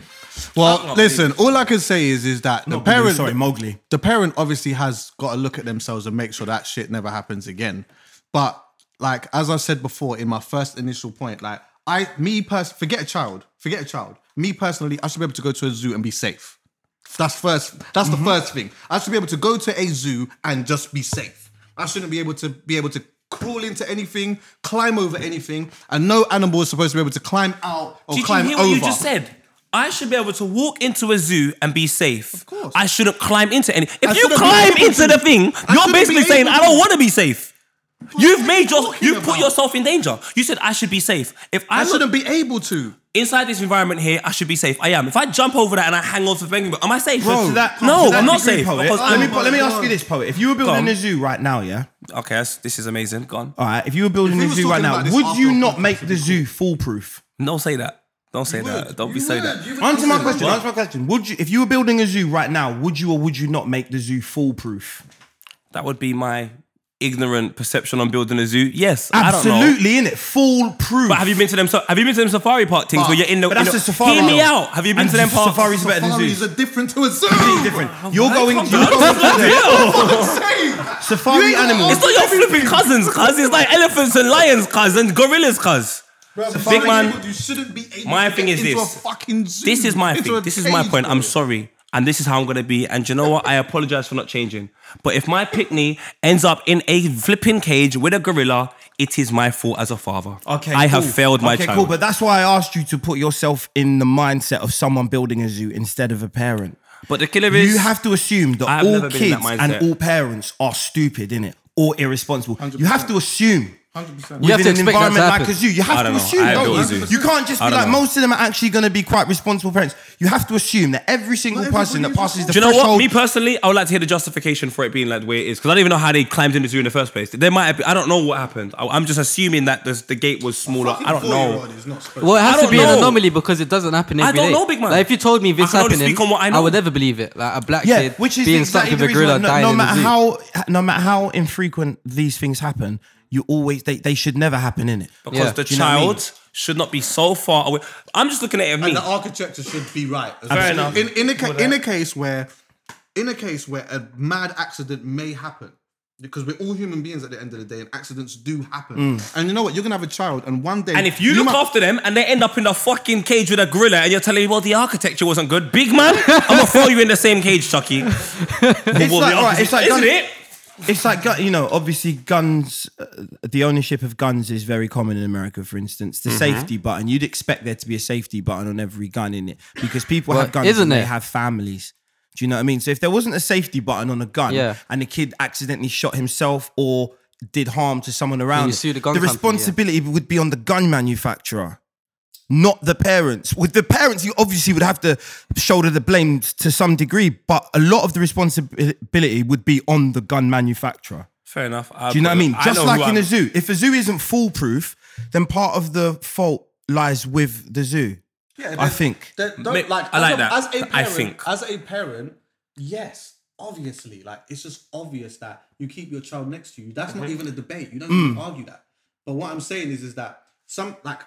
Speaker 3: Well, listen. All I can say is, is that the
Speaker 1: Not Baloo,
Speaker 3: parent,
Speaker 1: sorry, Mowgli.
Speaker 3: the parent obviously has got to look at themselves and make sure that shit never happens again. But like as I said before in my first initial point, like I, me person, forget a child, forget a child. Me personally, I should be able to go to a zoo and be safe. That's first. That's the mm-hmm. first thing. I should be able to go to a zoo and just be safe. I shouldn't be able to be able to crawl into anything, climb over anything, and no animal is supposed to be able to climb out or
Speaker 4: Did you
Speaker 3: climb
Speaker 4: hear
Speaker 3: over.
Speaker 4: what you just said? I should be able to walk into a zoo and be safe. Of
Speaker 3: course.
Speaker 4: I shouldn't climb into any. If
Speaker 3: I
Speaker 4: you
Speaker 3: shouldn't be
Speaker 4: climb
Speaker 3: able
Speaker 4: into
Speaker 3: to.
Speaker 4: the thing, you're
Speaker 3: shouldn't
Speaker 4: basically
Speaker 3: be
Speaker 4: saying,
Speaker 3: able
Speaker 4: I don't want to be safe. You've made your,
Speaker 3: talking
Speaker 4: you've put
Speaker 3: about?
Speaker 4: yourself in danger. You said I should be safe. If
Speaker 3: I
Speaker 4: I'm not,
Speaker 3: shouldn't be able to.
Speaker 4: Inside this environment here, I should be safe. I am. If I jump over that and I hang on to the thing, am I safe?
Speaker 1: So to that-
Speaker 4: no,
Speaker 1: to that
Speaker 4: I'm not
Speaker 1: degree,
Speaker 4: safe.
Speaker 1: Poet,
Speaker 4: because
Speaker 1: let me let me ask you this, poet. If you were building a zoo right now, yeah.
Speaker 4: okay, that's, this is amazing. Go on.
Speaker 1: All right. If you were building
Speaker 3: If we
Speaker 1: a zoo right now, would you not make the zoo foolproof?
Speaker 4: Don't say that. Don't say that. Don't be say that.
Speaker 1: Answer my question. Answer my question. Would you, if you were building a zoo right now, would you or would you not make the zoo foolproof?
Speaker 4: That would be my ignorant perception on building a zoo. Yes, I don't know.
Speaker 1: Absolutely, in it, foolproof.
Speaker 4: But have you been to them? So, have you been to them safari park things where you're in the?
Speaker 1: But that's
Speaker 4: in the
Speaker 1: a safari.
Speaker 4: Hear me out. Have you been
Speaker 1: And
Speaker 4: to them parks?
Speaker 1: Safaris are better than
Speaker 3: Safaris
Speaker 1: zoos.
Speaker 3: are different to a zoo.
Speaker 1: Completely different. You're going.
Speaker 4: Come
Speaker 1: You're going
Speaker 3: Same.
Speaker 1: safari
Speaker 3: You ain't got
Speaker 1: animals.
Speaker 4: It's not your flipping cousins, cuz. It's like elephants and lions, cuz, and gorillas, cuz. Big man.
Speaker 3: You shouldn't be able
Speaker 4: My
Speaker 3: to
Speaker 4: thing
Speaker 3: get
Speaker 4: is
Speaker 3: into
Speaker 4: this.
Speaker 3: A fucking zoo,
Speaker 4: This is my
Speaker 3: into
Speaker 4: thing. This is my
Speaker 3: cage,
Speaker 4: point. I'm sorry. And this is how I'm gonna be. And you know what? I apologize for not changing. But if my pickney ends up in a flipping cage with a gorilla, it is my fault as a father.
Speaker 1: Okay,
Speaker 4: I have
Speaker 1: cool.
Speaker 4: failed my
Speaker 1: okay,
Speaker 4: child.
Speaker 1: cool. But that's why I asked you to put yourself in the mindset of someone building a zoo instead of a parent.
Speaker 4: But the killer is
Speaker 1: You have to assume that all
Speaker 4: never been in
Speaker 1: kids
Speaker 4: that
Speaker 1: and all parents are stupid, in it Or irresponsible. You have to assume.
Speaker 6: 100%.
Speaker 2: You have to
Speaker 1: within an
Speaker 2: expect that to
Speaker 1: environment like
Speaker 2: happen.
Speaker 1: a zoo. You
Speaker 4: I
Speaker 1: have
Speaker 4: don't
Speaker 1: to
Speaker 4: know.
Speaker 1: assume.
Speaker 4: I
Speaker 1: don't
Speaker 4: built
Speaker 1: you?
Speaker 4: a zoo.
Speaker 1: You can't just
Speaker 4: I
Speaker 1: be
Speaker 4: don't
Speaker 1: like
Speaker 4: know.
Speaker 1: most of them are actually going to be quite responsible parents. You have to assume that every single
Speaker 3: Not
Speaker 1: person that
Speaker 3: everybody
Speaker 1: passes
Speaker 3: is
Speaker 1: the
Speaker 4: Do you know what?
Speaker 1: threshold.
Speaker 4: Me personally, I would like to hear the justification for it being like the way it is because I don't even know how they climbed in the zoo in the first place. They might have. Been, I don't know what happened. I, I'm just assuming that the, the gate was smaller. I don't know.
Speaker 6: Four-year-old is not supposed
Speaker 2: Well, it
Speaker 4: I
Speaker 2: has to
Speaker 4: don't
Speaker 2: be
Speaker 4: know.
Speaker 2: an anomaly because it doesn't happen
Speaker 4: I don't
Speaker 2: day.
Speaker 4: know, big man.
Speaker 2: Like if you told me this
Speaker 4: I can only
Speaker 2: happening,
Speaker 4: speak on what I know.
Speaker 2: would never believe it. Like a black
Speaker 1: yeah,
Speaker 2: kid
Speaker 1: which is
Speaker 2: being stuck
Speaker 1: exactly
Speaker 2: with
Speaker 1: the
Speaker 2: a
Speaker 1: reason
Speaker 2: gorilla
Speaker 1: why
Speaker 2: dying
Speaker 1: no, no
Speaker 2: in the
Speaker 1: matter
Speaker 2: zoo.
Speaker 1: how no matter how infrequent these things happen, you always they, they should never happen in it.
Speaker 4: Because
Speaker 2: Yeah.
Speaker 4: the
Speaker 1: Do you know I mean?
Speaker 4: child should not be so far away. I'm just looking at it of me.
Speaker 3: And the architecture should be right. as
Speaker 4: Fair
Speaker 3: well.
Speaker 4: enough.
Speaker 3: In, in, a, ca- in a case where, in a case where a mad accident may happen, because we're all human beings at the end of the day, and accidents do happen. And you know what? You're gonna have a child, and one day,
Speaker 4: Mm. And if you, look
Speaker 3: might-
Speaker 4: after them and they end up in a fucking cage with a gorilla and you're telling me, well, the architecture wasn't good, big man, I'm gonna throw you in the same cage, Chuckie.
Speaker 1: It's
Speaker 4: Well,
Speaker 1: like,
Speaker 4: the
Speaker 1: right, it's like
Speaker 4: isn't it?
Speaker 1: It's like you know, obviously, guns. Uh, the ownership of guns is very common in America. For instance,
Speaker 2: Mm-hmm.
Speaker 1: the safety button. You'd expect there to be a safety button on every gun in it because people
Speaker 2: Well,
Speaker 1: have guns and they have families. Do you know what I mean? So if there wasn't a safety button on a gun
Speaker 2: Yeah.
Speaker 1: and the kid accidentally shot himself or did harm to someone around,
Speaker 2: sue the gun
Speaker 1: the
Speaker 2: company, yeah.
Speaker 1: responsibility would be on the gun manufacturer. Not the parents. With the parents, you obviously would have to shoulder the blame to some degree, but a lot of the responsibility would be on the gun manufacturer.
Speaker 4: Fair enough.
Speaker 1: I Do you know what I mean? Just like in
Speaker 4: I'm-
Speaker 1: a zoo. If a zoo isn't foolproof, then part of the fault lies with the zoo.
Speaker 3: Yeah,
Speaker 1: I think.
Speaker 3: don't- like,
Speaker 4: I
Speaker 3: as
Speaker 4: like
Speaker 3: a,
Speaker 4: that.
Speaker 3: As a parent,
Speaker 4: I think.
Speaker 3: as a parent, yes, obviously, like it's just obvious that you keep your child next to you. That's
Speaker 4: Mm-hmm.
Speaker 3: not even a debate. You don't
Speaker 4: Mm.
Speaker 3: even argue that. But what I'm saying is, is that some like.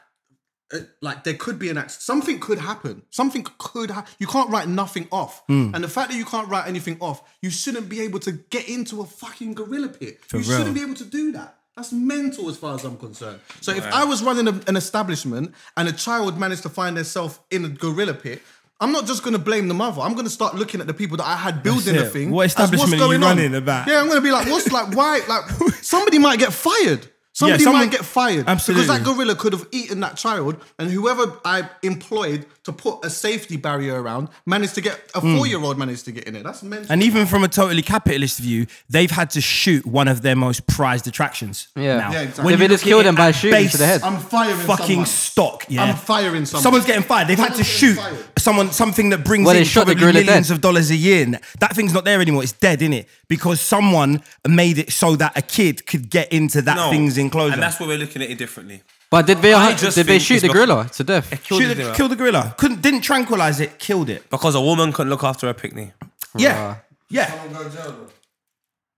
Speaker 3: Uh, Like there could be an accident. Something could happen. Something could happen. You can't write nothing off.
Speaker 1: Hmm.
Speaker 3: And the fact that you can't write anything off, you shouldn't be able to get into a fucking gorilla pit. you
Speaker 1: real.
Speaker 3: shouldn't be able to do that. That's mental as far as I'm concerned. So if I was running a- an establishment and a child managed to find themselves in a gorilla pit, I'm not just going to blame the mother. I'm going to start looking at the people that I had building the thing.
Speaker 1: What establishment
Speaker 3: what's
Speaker 1: are you
Speaker 3: going on.
Speaker 1: running about?
Speaker 3: Yeah, I'm going to be like, what's like, why? Like, somebody might get fired. Somebody
Speaker 1: someone-
Speaker 3: might get fired
Speaker 1: Absolutely.
Speaker 3: because that gorilla could have eaten that child, and whoever I employed to put a safety barrier around managed to get a hmm. four-year-old managed to get in it. That's mental.
Speaker 1: And even from a totally capitalist view, they've had to shoot one of their most prized attractions.
Speaker 2: Yeah.
Speaker 1: now.
Speaker 2: Yeah,
Speaker 3: exactly.
Speaker 1: When
Speaker 2: If
Speaker 1: you
Speaker 2: it just killed
Speaker 1: at
Speaker 2: them by
Speaker 1: at
Speaker 2: shooting to the head.
Speaker 3: I'm firing
Speaker 1: fucking
Speaker 3: someone.
Speaker 1: stock. Yeah,
Speaker 3: I'm firing someone.
Speaker 1: Someone's getting fired. They've had to shoot
Speaker 3: fired.
Speaker 1: someone something that brings
Speaker 2: Well,
Speaker 1: in
Speaker 2: shot
Speaker 1: probably
Speaker 2: gorilla
Speaker 1: millions
Speaker 2: dead.
Speaker 1: of dollars a year. That thing's not there anymore. It's dead, in it? Because someone made it so that a kid could get into that
Speaker 4: No.
Speaker 1: thing's enclosure.
Speaker 4: And that's where we're looking at it differently.
Speaker 2: But did they
Speaker 4: I just
Speaker 2: did they
Speaker 4: think
Speaker 2: shoot
Speaker 4: it's
Speaker 2: the
Speaker 4: because-
Speaker 2: gorilla to death?
Speaker 4: Killed
Speaker 1: Shoot
Speaker 4: the
Speaker 1: the-
Speaker 4: gorilla.
Speaker 1: kill the gorilla. Couldn't didn't tranquilize it. Killed it.
Speaker 4: Because a woman couldn't look after her picnic.
Speaker 1: Yeah, yeah.
Speaker 6: Someone go to jail though.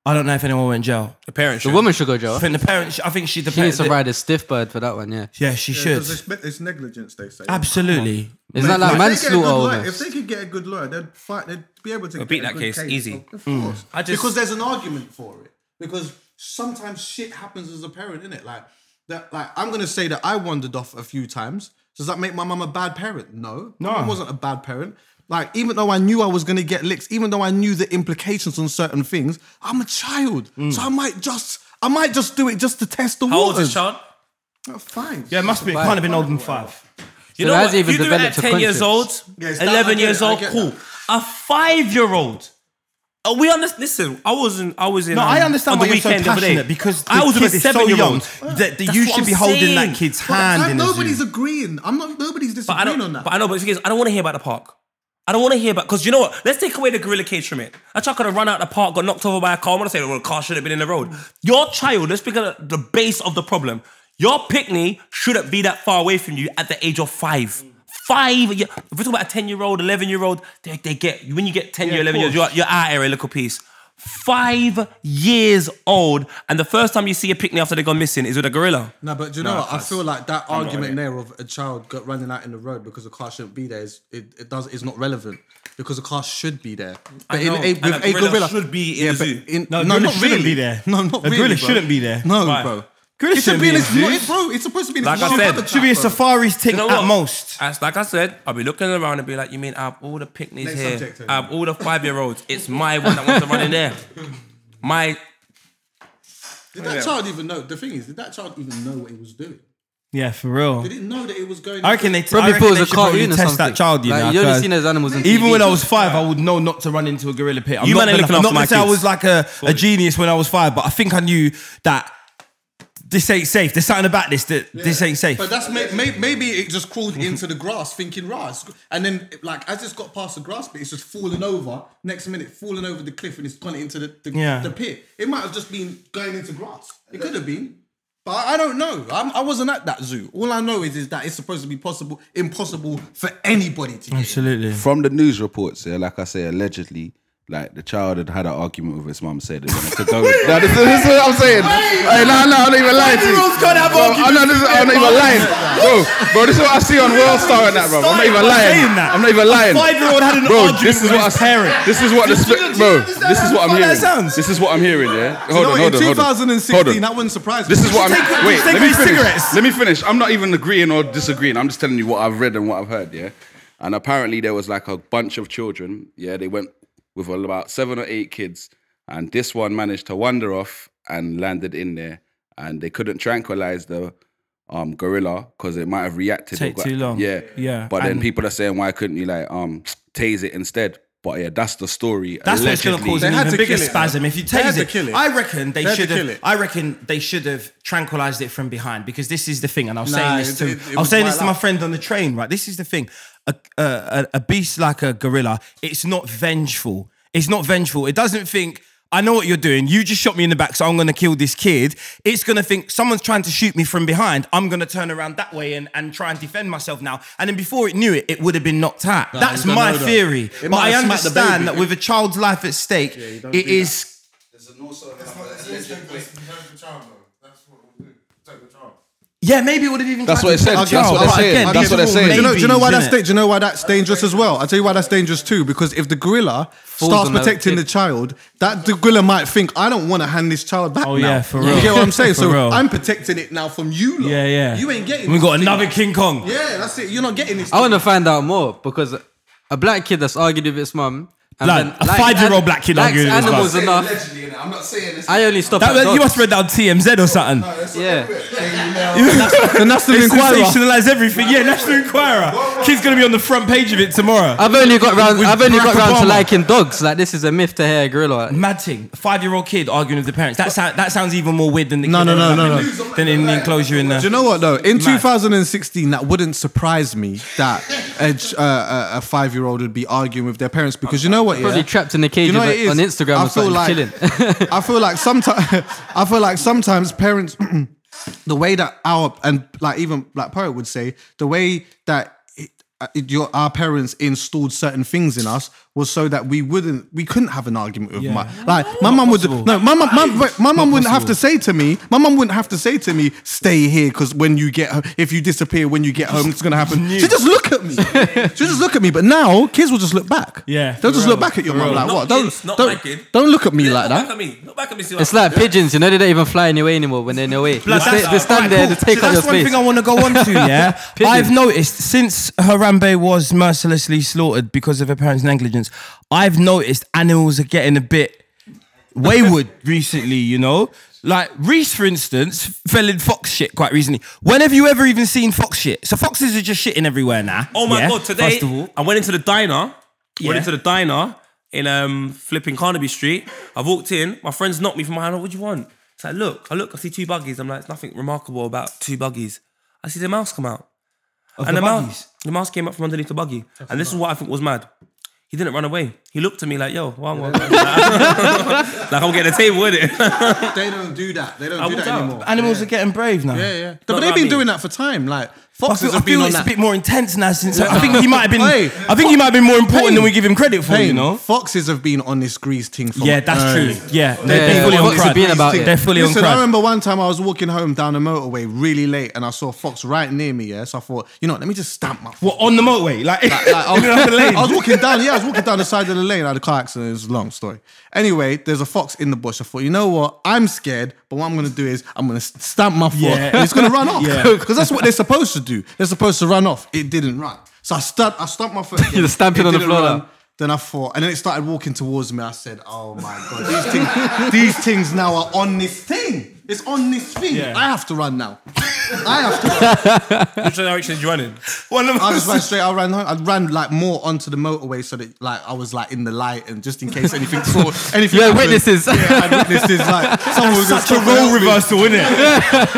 Speaker 1: I don't know if anyone went in jail.
Speaker 4: The parents.
Speaker 2: The woman should go
Speaker 1: I
Speaker 2: jail.
Speaker 1: think the parents. I think she. The
Speaker 2: She needs to
Speaker 1: the-
Speaker 2: ride a stiff bird for that one. Yeah.
Speaker 1: Yeah, she
Speaker 6: Yeah,
Speaker 1: should.
Speaker 6: 'cause it's, it's negligence, they say.
Speaker 1: Absolutely.
Speaker 2: Isn't that
Speaker 6: If
Speaker 2: like
Speaker 6: they get a good
Speaker 2: manslaughter?
Speaker 6: lawyer-
Speaker 2: almost?
Speaker 6: If they could get a good lawyer, they'd fight. They'd be able to
Speaker 4: They'll
Speaker 6: get
Speaker 4: beat
Speaker 6: a
Speaker 4: that
Speaker 6: good
Speaker 4: case easy.
Speaker 6: Of, of course.
Speaker 4: I just
Speaker 3: because there's an argument for it. Because sometimes shit happens as a parent, innit? Like that. Like I'm gonna say that I wandered off a few times. Does that make my mum a bad parent? No,
Speaker 1: No.
Speaker 3: my mum wasn't a bad parent. Like even though I knew I was gonna get licks, even though I knew the implications on certain things, I'm a child, mm. so I might just, I might just do it just to test the
Speaker 4: how old
Speaker 3: waters.
Speaker 4: is this child?
Speaker 3: Oh, fine.
Speaker 1: Yeah, it must be. It can't have been older than five.
Speaker 4: You
Speaker 2: So
Speaker 4: know what?
Speaker 2: has
Speaker 4: If you do it at 10 years old,
Speaker 2: conscience.
Speaker 3: Yes, that-
Speaker 4: 11 years
Speaker 3: it,
Speaker 4: old, cool.
Speaker 3: that.
Speaker 4: A five year old. Oh, we understand. Listen, I wasn't. I was in.
Speaker 1: No,
Speaker 4: um,
Speaker 1: I understand
Speaker 4: on
Speaker 1: why
Speaker 4: the
Speaker 1: you're so
Speaker 4: weekend the other day.
Speaker 1: passionate because the
Speaker 4: I was
Speaker 1: kid
Speaker 4: a
Speaker 1: is so
Speaker 4: seven year
Speaker 1: young
Speaker 4: old.
Speaker 1: that
Speaker 4: That's
Speaker 1: you
Speaker 4: what
Speaker 1: should
Speaker 4: I'm
Speaker 1: be holding
Speaker 4: saying.
Speaker 1: that kid's
Speaker 3: But
Speaker 1: hand
Speaker 3: I-
Speaker 1: in a
Speaker 3: nobody's agreeing. I'm not. Nobody's
Speaker 4: But I
Speaker 3: disagreeing
Speaker 4: don't.
Speaker 3: on that.
Speaker 4: But I know. But the thing is, I don't want to hear about the park. I don't want to hear about because you know what? Let's take away the gorilla cage from it. That child could have run out of the park, got knocked over by a car. I want to say, well, the car should have been in the road. Your child. Let's pick up the base of the problem. Your picnic shouldn't be that far away from you at the age of five. Five. If we're talking about a ten-year-old, eleven-year-old, they, they get when you get ten year, eleven years, you're, you're out here a little piece. Five years old, and the first time you see a picnic after they gone missing is with a gorilla.
Speaker 3: No, but do you know what? I feel like that
Speaker 4: not
Speaker 3: argument there of a child got running out in the road because the car shouldn't be there is it, it does is not relevant because the car should be there. But
Speaker 4: know, and a gorilla should be in the zoo.
Speaker 3: in,
Speaker 1: No,
Speaker 3: no,
Speaker 1: gorilla
Speaker 3: not
Speaker 1: shouldn't
Speaker 3: really.
Speaker 1: be there.
Speaker 3: No, not
Speaker 1: A
Speaker 3: really.
Speaker 1: gorilla
Speaker 3: bro.
Speaker 1: shouldn't be there.
Speaker 3: No,
Speaker 4: Why?
Speaker 3: bro.
Speaker 1: Gorilla
Speaker 3: It should be in
Speaker 1: be
Speaker 3: its,
Speaker 1: in
Speaker 3: not it, bro. It's supposed to be in its
Speaker 4: Like I said,
Speaker 3: habitat,
Speaker 1: Should be a
Speaker 3: bro.
Speaker 1: safari's thing
Speaker 4: You know
Speaker 1: at
Speaker 4: what?
Speaker 1: most.
Speaker 4: As like I said, I'll be looking around and be like, you mean I have all the picnics
Speaker 3: Next
Speaker 4: here,
Speaker 3: subject, Tony.
Speaker 4: out of all the five year olds, it's my one that wants to run in there. My
Speaker 6: Did that child even know? The thing is, did that child even know what he was doing?
Speaker 1: Yeah, for real.
Speaker 6: They didn't know that it was going.
Speaker 1: I reckon they.
Speaker 2: Probably
Speaker 1: I
Speaker 2: thought
Speaker 1: reckon
Speaker 2: it was
Speaker 1: they
Speaker 2: a
Speaker 1: should probably
Speaker 2: cartoon or
Speaker 1: test
Speaker 2: something.
Speaker 1: that child. You
Speaker 2: like,
Speaker 1: know,
Speaker 2: you only
Speaker 1: 'cause
Speaker 2: seen those animals on
Speaker 1: Even
Speaker 2: TV.
Speaker 1: when I was five, I would know not to run into a gorilla pit. I'm
Speaker 4: You
Speaker 1: not
Speaker 4: man ain't
Speaker 1: gonna,
Speaker 4: looking
Speaker 1: I'm
Speaker 4: after
Speaker 1: not
Speaker 4: my
Speaker 1: gonna say I
Speaker 4: kids.
Speaker 1: was like a, a genius when I was five, but I think I knew that this ain't safe. There's something about this that this ain't safe.
Speaker 6: But that's may, may, maybe it just crawled into the grass, thinking grass, and then like as it's got past the grass bit, it's just falling over. Next minute, falling over the cliff, and it's gone into the the,
Speaker 1: Yeah.
Speaker 6: the pit. It might have just been going into grass. It could have been. But I I don't know. I'm, I wasn't at that zoo. All I know is, is that it's supposed to be possible, impossible for anybody to get.
Speaker 1: Absolutely.
Speaker 7: From the news reports, yeah, like I say, allegedly, like the child had had an argument with his mum, said they wanted to go. no, this, is, this is what I'm saying. Hey, no, no, I'm not even lying to you.
Speaker 1: Five-year-olds can't have
Speaker 7: Bro, I'm not, this, I'm not even lying, bro. Bro, this is what I see on World Star and that, bro. I'm not even lying. I'm not even lying.
Speaker 1: five-year-old had an
Speaker 7: bro,
Speaker 1: argument
Speaker 7: this is
Speaker 1: with
Speaker 7: what
Speaker 1: his
Speaker 7: I,
Speaker 1: parent.
Speaker 7: This is what the bro. This is what I'm hearing. This is what I'm hearing. Yeah. Hold on,
Speaker 3: in
Speaker 7: hold on, hold on.
Speaker 3: 2016,
Speaker 7: Hold on.
Speaker 3: that wouldn't surprise me.
Speaker 7: This is what I'm. Wait, let me finish. Let me finish. I'm not even agreeing or disagreeing. I'm just telling you what I've read and what I've heard. Yeah, and apparently there was like a bunch of children. Yeah, they went with about seven or eight kids, and this one managed to wander off and landed in there, and they couldn't tranquilize the um gorilla because it might have reacted. or
Speaker 1: Take too long.
Speaker 7: Yeah,
Speaker 1: Yeah,
Speaker 7: But then people are saying, why couldn't you like um tase it instead? But yeah, that's the story.
Speaker 1: That's what's going to
Speaker 7: allegedly.
Speaker 1: cause
Speaker 3: They
Speaker 1: an
Speaker 3: had
Speaker 1: even
Speaker 3: to
Speaker 1: bigger
Speaker 3: kill it,
Speaker 1: spasm.
Speaker 3: though.
Speaker 1: If you
Speaker 3: They had
Speaker 1: tase
Speaker 3: to
Speaker 1: it,
Speaker 3: kill it.
Speaker 1: I reckon they
Speaker 3: They had to
Speaker 1: should
Speaker 3: kill
Speaker 1: have.
Speaker 3: it.
Speaker 1: I reckon they should have tranquilized it from behind because this is the thing. And I was
Speaker 3: Nah,
Speaker 1: saying this
Speaker 3: it-
Speaker 1: to
Speaker 3: it- it
Speaker 1: I was
Speaker 3: was
Speaker 1: saying this
Speaker 3: wild
Speaker 1: to my
Speaker 3: out.
Speaker 1: friend on the train. Right, this is the thing. A, a, a, a beast like a gorilla, it's not vengeful. It's not vengeful. It doesn't think. I know what you're doing. You just shot me in the back, so I'm gonna kill this kid. It's gonna think someone's trying to shoot me from behind. I'm gonna turn around that way and, and try and defend myself now. And then before it knew it, it would have been knocked out. That's my
Speaker 3: know that.
Speaker 1: theory. But I
Speaker 3: have smacked the
Speaker 1: understand that with a child's life at stake, it
Speaker 3: don't
Speaker 5: There's an also
Speaker 6: That's the child, though. That's what we'll do. Take the child.
Speaker 1: Yeah, maybe it would have even.
Speaker 7: That's
Speaker 1: tried
Speaker 7: what
Speaker 1: to
Speaker 7: it said.
Speaker 1: protect
Speaker 7: That's what
Speaker 1: child.
Speaker 7: they're saying.
Speaker 1: again,
Speaker 7: That's
Speaker 1: these
Speaker 7: what
Speaker 1: are
Speaker 7: they're
Speaker 1: all
Speaker 7: saying.
Speaker 3: Do you know, do you know why that's da- do you know why that's dangerous as well? I'll tell you why that's dangerous too. Because if the gorilla starts
Speaker 2: on the
Speaker 3: protecting the child, that the gorilla might think, I don't want to hand this child back.
Speaker 1: Oh,
Speaker 3: now."
Speaker 1: yeah, for real.
Speaker 3: You get what I'm saying?
Speaker 1: For
Speaker 3: so
Speaker 1: real.
Speaker 3: I'm protecting it now from you. lot.
Speaker 1: Yeah, yeah.
Speaker 3: You ain't getting.
Speaker 1: We
Speaker 3: this
Speaker 1: got
Speaker 3: thing
Speaker 1: another. King Kong.
Speaker 3: Yeah, that's it. You're not getting this.
Speaker 2: I want to find out more because a black kid that's argued with his mum. And
Speaker 1: Blood,
Speaker 2: then
Speaker 1: a
Speaker 2: likes
Speaker 1: five-year-old
Speaker 2: an-
Speaker 1: black kid
Speaker 2: likes
Speaker 1: arguing with his mum.
Speaker 2: animals enough.
Speaker 6: Allegedly, innit? I'm not saying this.
Speaker 2: I only stop
Speaker 1: That,
Speaker 2: at
Speaker 1: that- you
Speaker 2: dogs.
Speaker 1: must read that on TMZ or something.
Speaker 2: Yeah.
Speaker 3: The National
Speaker 1: They
Speaker 3: Enquirer.
Speaker 1: sensationalize everything. Yeah, National Enquirer. Kid's gonna be on the front page of it tomorrow.
Speaker 2: I've only got round.
Speaker 1: with
Speaker 2: I've only got
Speaker 1: Barack
Speaker 2: round to
Speaker 1: Obama.
Speaker 2: liking dogs. Like this is a myth to hear a gorilla.
Speaker 1: Mad thing. Five year old kid arguing with the parents. That sound, that sounds even more weird than the
Speaker 3: No,
Speaker 1: kid
Speaker 3: no,
Speaker 1: that
Speaker 3: no,
Speaker 1: was
Speaker 3: no,
Speaker 1: Than in the enclosure in there.
Speaker 3: Do you know what though? In 2016, that wouldn't surprise me that a, ch- uh, a, a five-year-old would be arguing with their parents because you know what?
Speaker 2: Probably
Speaker 3: yeah?
Speaker 2: trapped in the cage
Speaker 3: You know
Speaker 2: on Instagram
Speaker 3: I
Speaker 2: or
Speaker 3: feel like,
Speaker 2: chilling.
Speaker 3: I feel like sometimes I feel like sometimes parents the way that our and like even like Poet would say the way that Uh, your our parents installed certain things in us was so that we wouldn't we couldn't have an argument with
Speaker 1: Yeah.
Speaker 3: my like my mum would
Speaker 1: possible.
Speaker 3: no my mum my, wait, my mum wouldn't have to say to me my mum wouldn't have to say to me stay here because when you get ho- if you disappear when you get home it's gonna happen she just look at me she just look at me but now kids will just look back
Speaker 1: Yeah,
Speaker 3: they'll just
Speaker 1: real,
Speaker 3: look back at your
Speaker 1: for
Speaker 3: mum
Speaker 1: real.
Speaker 3: like
Speaker 4: Not
Speaker 3: what
Speaker 4: kids,
Speaker 3: don't
Speaker 4: not
Speaker 3: don't, don't look at me like
Speaker 4: Look
Speaker 3: that
Speaker 4: back at me. Look back at me. See
Speaker 2: It's like pigeons, you know. They don't even fly in your way anymore when they're in your way. They, stay,
Speaker 1: that's-
Speaker 2: they stand there,
Speaker 1: cool.
Speaker 2: they take
Speaker 1: So
Speaker 2: up your
Speaker 1: That's one thing I want to go on to. Yeah, I've noticed since Harambe was mercilessly slaughtered because of her parents' negligence. I've noticed animals are getting a bit wayward recently. You know, like Reese, for instance, fell in fox shit quite recently. When have you ever even seen fox shit? So foxes are just shitting everywhere now.
Speaker 4: Oh my
Speaker 1: yeah,
Speaker 4: god! Today
Speaker 1: first of all,
Speaker 4: I went into the diner.
Speaker 1: Yeah.
Speaker 4: Went into the diner in um flipping Carnaby Street. I walked in. My friends knocked me from behind. What do you want? It's like, look, I look. I see two buggies. I'm like, it's nothing remarkable about two buggies. I see the mouse come out,
Speaker 1: of
Speaker 4: and
Speaker 1: the
Speaker 4: the,
Speaker 1: buggies.
Speaker 4: mouse, the mouse came up from underneath the buggy. and this is what I think was mad. He didn't run away. He looked at me like, yo, well, I'm like I'm getting a table with it.
Speaker 3: they don't do that they don't
Speaker 4: I
Speaker 3: do that
Speaker 4: out.
Speaker 3: anymore
Speaker 1: Animals are getting brave now.
Speaker 3: Yeah, yeah.
Speaker 4: Not
Speaker 3: But they've
Speaker 4: like
Speaker 3: been
Speaker 4: me.
Speaker 3: doing that for time. Like
Speaker 1: I
Speaker 3: Foxes
Speaker 1: feel,
Speaker 3: have been
Speaker 1: feel
Speaker 3: on
Speaker 1: it's
Speaker 3: that.
Speaker 1: a bit more intense now since I think he might have been.
Speaker 3: Hey,
Speaker 1: I think he might have been more important than we give him credit for. You know.
Speaker 3: Foxes have been on this grease thing for
Speaker 1: Yeah, that's true. Yeah, they're,
Speaker 2: Yeah,
Speaker 1: they're fully on
Speaker 2: have
Speaker 1: crud.
Speaker 2: been about it.
Speaker 1: They're fully
Speaker 3: Listen,
Speaker 1: on
Speaker 3: I
Speaker 1: crud.
Speaker 3: remember one time I was walking home down the motorway really late, and I saw a fox right near me. Yeah, so I thought, you know, what, let me just stamp my.
Speaker 1: What on the motorway? Like,
Speaker 3: Like, I, was,
Speaker 1: in another lane.
Speaker 3: I was walking down, yeah, I was walking down the side of the lane. I had a car accident. It was a long story. Anyway, there's a fox in the bush. I thought, you know what? I'm scared, but what I'm gonna do is I'm gonna s- stamp my foot,
Speaker 1: Yeah.
Speaker 3: and it's gonna run off.
Speaker 1: Yeah.
Speaker 3: Because that's what they're supposed to do. They're supposed to run off. It didn't run. So I stamped, I stamped my foot.
Speaker 2: You're stamping on the floor
Speaker 3: run. Then I thought, and then it started walking towards me. I said, "Oh my god, these things, these things now are on this thing. It's on this thing.
Speaker 1: Yeah.
Speaker 3: I have to run now. I have to." Run.
Speaker 4: Which direction did you run in?
Speaker 1: One of
Speaker 3: I just ran straight. I ran. home. I ran like more onto the motorway so that like I was like in the light and just in case anything saw anything.
Speaker 2: Yeah,
Speaker 3: happened.
Speaker 2: witnesses.
Speaker 3: Yeah, I had witnesses. Like someone was
Speaker 1: such
Speaker 3: just
Speaker 1: a
Speaker 3: trying
Speaker 1: role
Speaker 3: me.
Speaker 1: reversal, isn't it?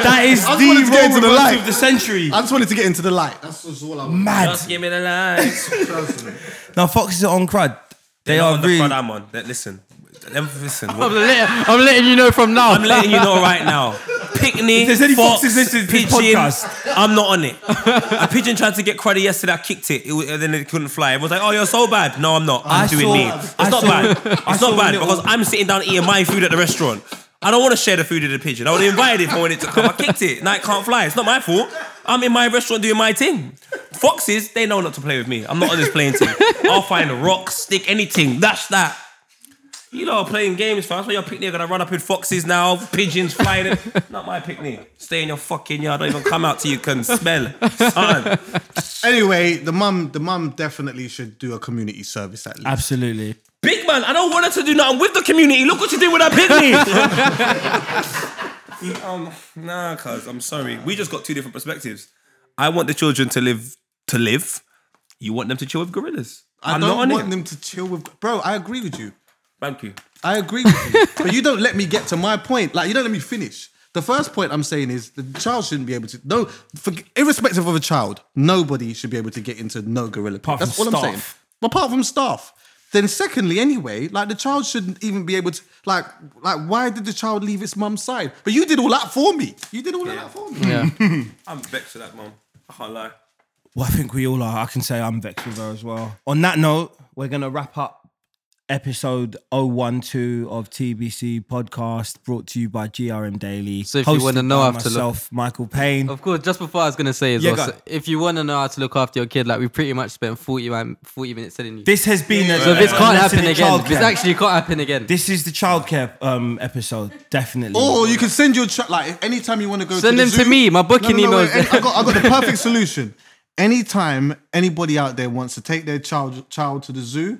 Speaker 1: that is the
Speaker 3: wanted
Speaker 1: role
Speaker 3: into the
Speaker 1: reversal
Speaker 3: light.
Speaker 1: of the century.
Speaker 3: I just wanted to get into the light. That's just all I wanted.
Speaker 1: Mad.
Speaker 4: Just give me the lights.
Speaker 1: Now foxes are on crud. They
Speaker 4: Not
Speaker 1: are
Speaker 4: on the
Speaker 1: really.
Speaker 4: front I'm on. Listen, them- listen.
Speaker 2: I'm letting, I'm letting you know from now.
Speaker 4: I'm letting you know right now. Pickney,
Speaker 1: If there's any
Speaker 4: fox,
Speaker 1: foxes listening to this
Speaker 4: pigeon,
Speaker 1: podcast.
Speaker 4: I'm not on it. A pigeon tried to get cruddy yesterday. I kicked it, it was- and then it couldn't fly. It was like, oh, you're so bad. No, I'm not. I'm
Speaker 1: I
Speaker 4: doing
Speaker 1: saw-
Speaker 4: me. It's
Speaker 1: I
Speaker 4: not
Speaker 1: saw-
Speaker 4: bad. It's not bad
Speaker 1: little-
Speaker 4: because I'm sitting down eating my food at the restaurant. I don't want to share the food with the pigeon. I would invite it if I wanted to come. I kicked it. Now it can't fly. It's not my fault. I'm in my restaurant doing my thing. Foxes, they know not to play with me. I'm not on this playing team. I'll find a rock, stick, anything. That's that. You know, playing games fast. When your picnic, you're gonna run up with foxes now, pigeons flying. in. Not my picnic. Stay in your fucking yard. Don't even come out till you can smell. Son.
Speaker 3: Anyway, the mum, the mum definitely should do a community service at least.
Speaker 1: Absolutely.
Speaker 4: Big man, I don't want her to do nothing with the community. Look what you did with that picnic. um, nah, cuz I'm sorry. We just got two different perspectives. I want the children to live to live. You want them to chill with gorillas.
Speaker 3: I
Speaker 4: I'm
Speaker 3: don't
Speaker 4: not on
Speaker 3: want
Speaker 4: it.
Speaker 3: them to chill with. Bro, I agree with you.
Speaker 4: Thank you.
Speaker 3: I agree with you. but you don't let me get to my point. Like you don't let me finish. The first point I'm saying is the child shouldn't be able to. No, for, irrespective of a child, nobody should be able to get into no gorilla. pit.
Speaker 1: Apart
Speaker 3: That's
Speaker 1: from
Speaker 3: all I'm
Speaker 1: staff.
Speaker 3: saying. Apart from staff. Then secondly, anyway, like the child shouldn't even be able to. Like, like why did the child leave its mum's side? But you did all that for me. You did all of that for me.
Speaker 2: Yeah.
Speaker 4: I'm vexed with that, mom. I can't lie.
Speaker 1: Well, I think we all are. I can say I'm vexed with her as well. On that note, we're gonna wrap up episode 012 of TBC podcast brought to you by GRM Daily.
Speaker 2: So if you wanna know
Speaker 1: by
Speaker 2: how to look-
Speaker 1: myself, Mikill Pane.
Speaker 2: Of course, just before I was gonna say as
Speaker 1: Yeah,
Speaker 2: well, so if you want to know how to look after your kid, like we pretty much spent 40, 40 minutes telling you.
Speaker 1: This has been a,
Speaker 2: so this can't
Speaker 1: lesson
Speaker 2: happen again.
Speaker 1: childcare.
Speaker 2: This actually can't happen again.
Speaker 1: This is the childcare um, episode, definitely.
Speaker 3: Or you can send your child like anytime you want to go.
Speaker 2: Send
Speaker 3: to the
Speaker 2: them to me. My booking
Speaker 3: no, no,
Speaker 2: email is
Speaker 3: wait. I got, I got the perfect solution. Anytime anybody out there wants to take their child child to the zoo,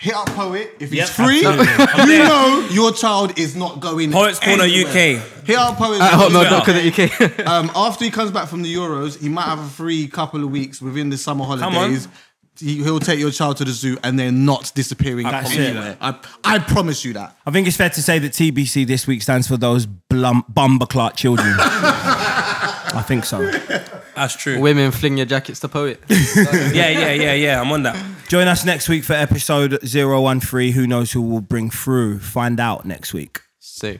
Speaker 3: hit up Poet. If
Speaker 4: Yep,
Speaker 3: it's free,
Speaker 4: absolutely.
Speaker 3: you know your child is not going.
Speaker 4: Poets Corner
Speaker 3: anywhere.
Speaker 4: UK.
Speaker 3: Hit up Poet.
Speaker 2: At
Speaker 4: Hotmail.
Speaker 2: hotmail.co.uk.
Speaker 3: um, after he comes back from the Euros, he might have a free couple of weeks within the summer
Speaker 4: on.
Speaker 3: holidays. He, he'll take your child to the zoo and they're not disappearing
Speaker 1: That's
Speaker 3: from
Speaker 1: it.
Speaker 3: anywhere. I, I promise you that.
Speaker 1: I think it's fair to say that TBC this week stands for those blum, bumberclot children. I think so.
Speaker 4: That's true.
Speaker 2: Women fling your jackets to poet.
Speaker 4: Yeah, yeah, yeah, yeah. I'm on that.
Speaker 1: Join us next week for episode 013. Who knows who will bring through? Find out next week.
Speaker 2: So.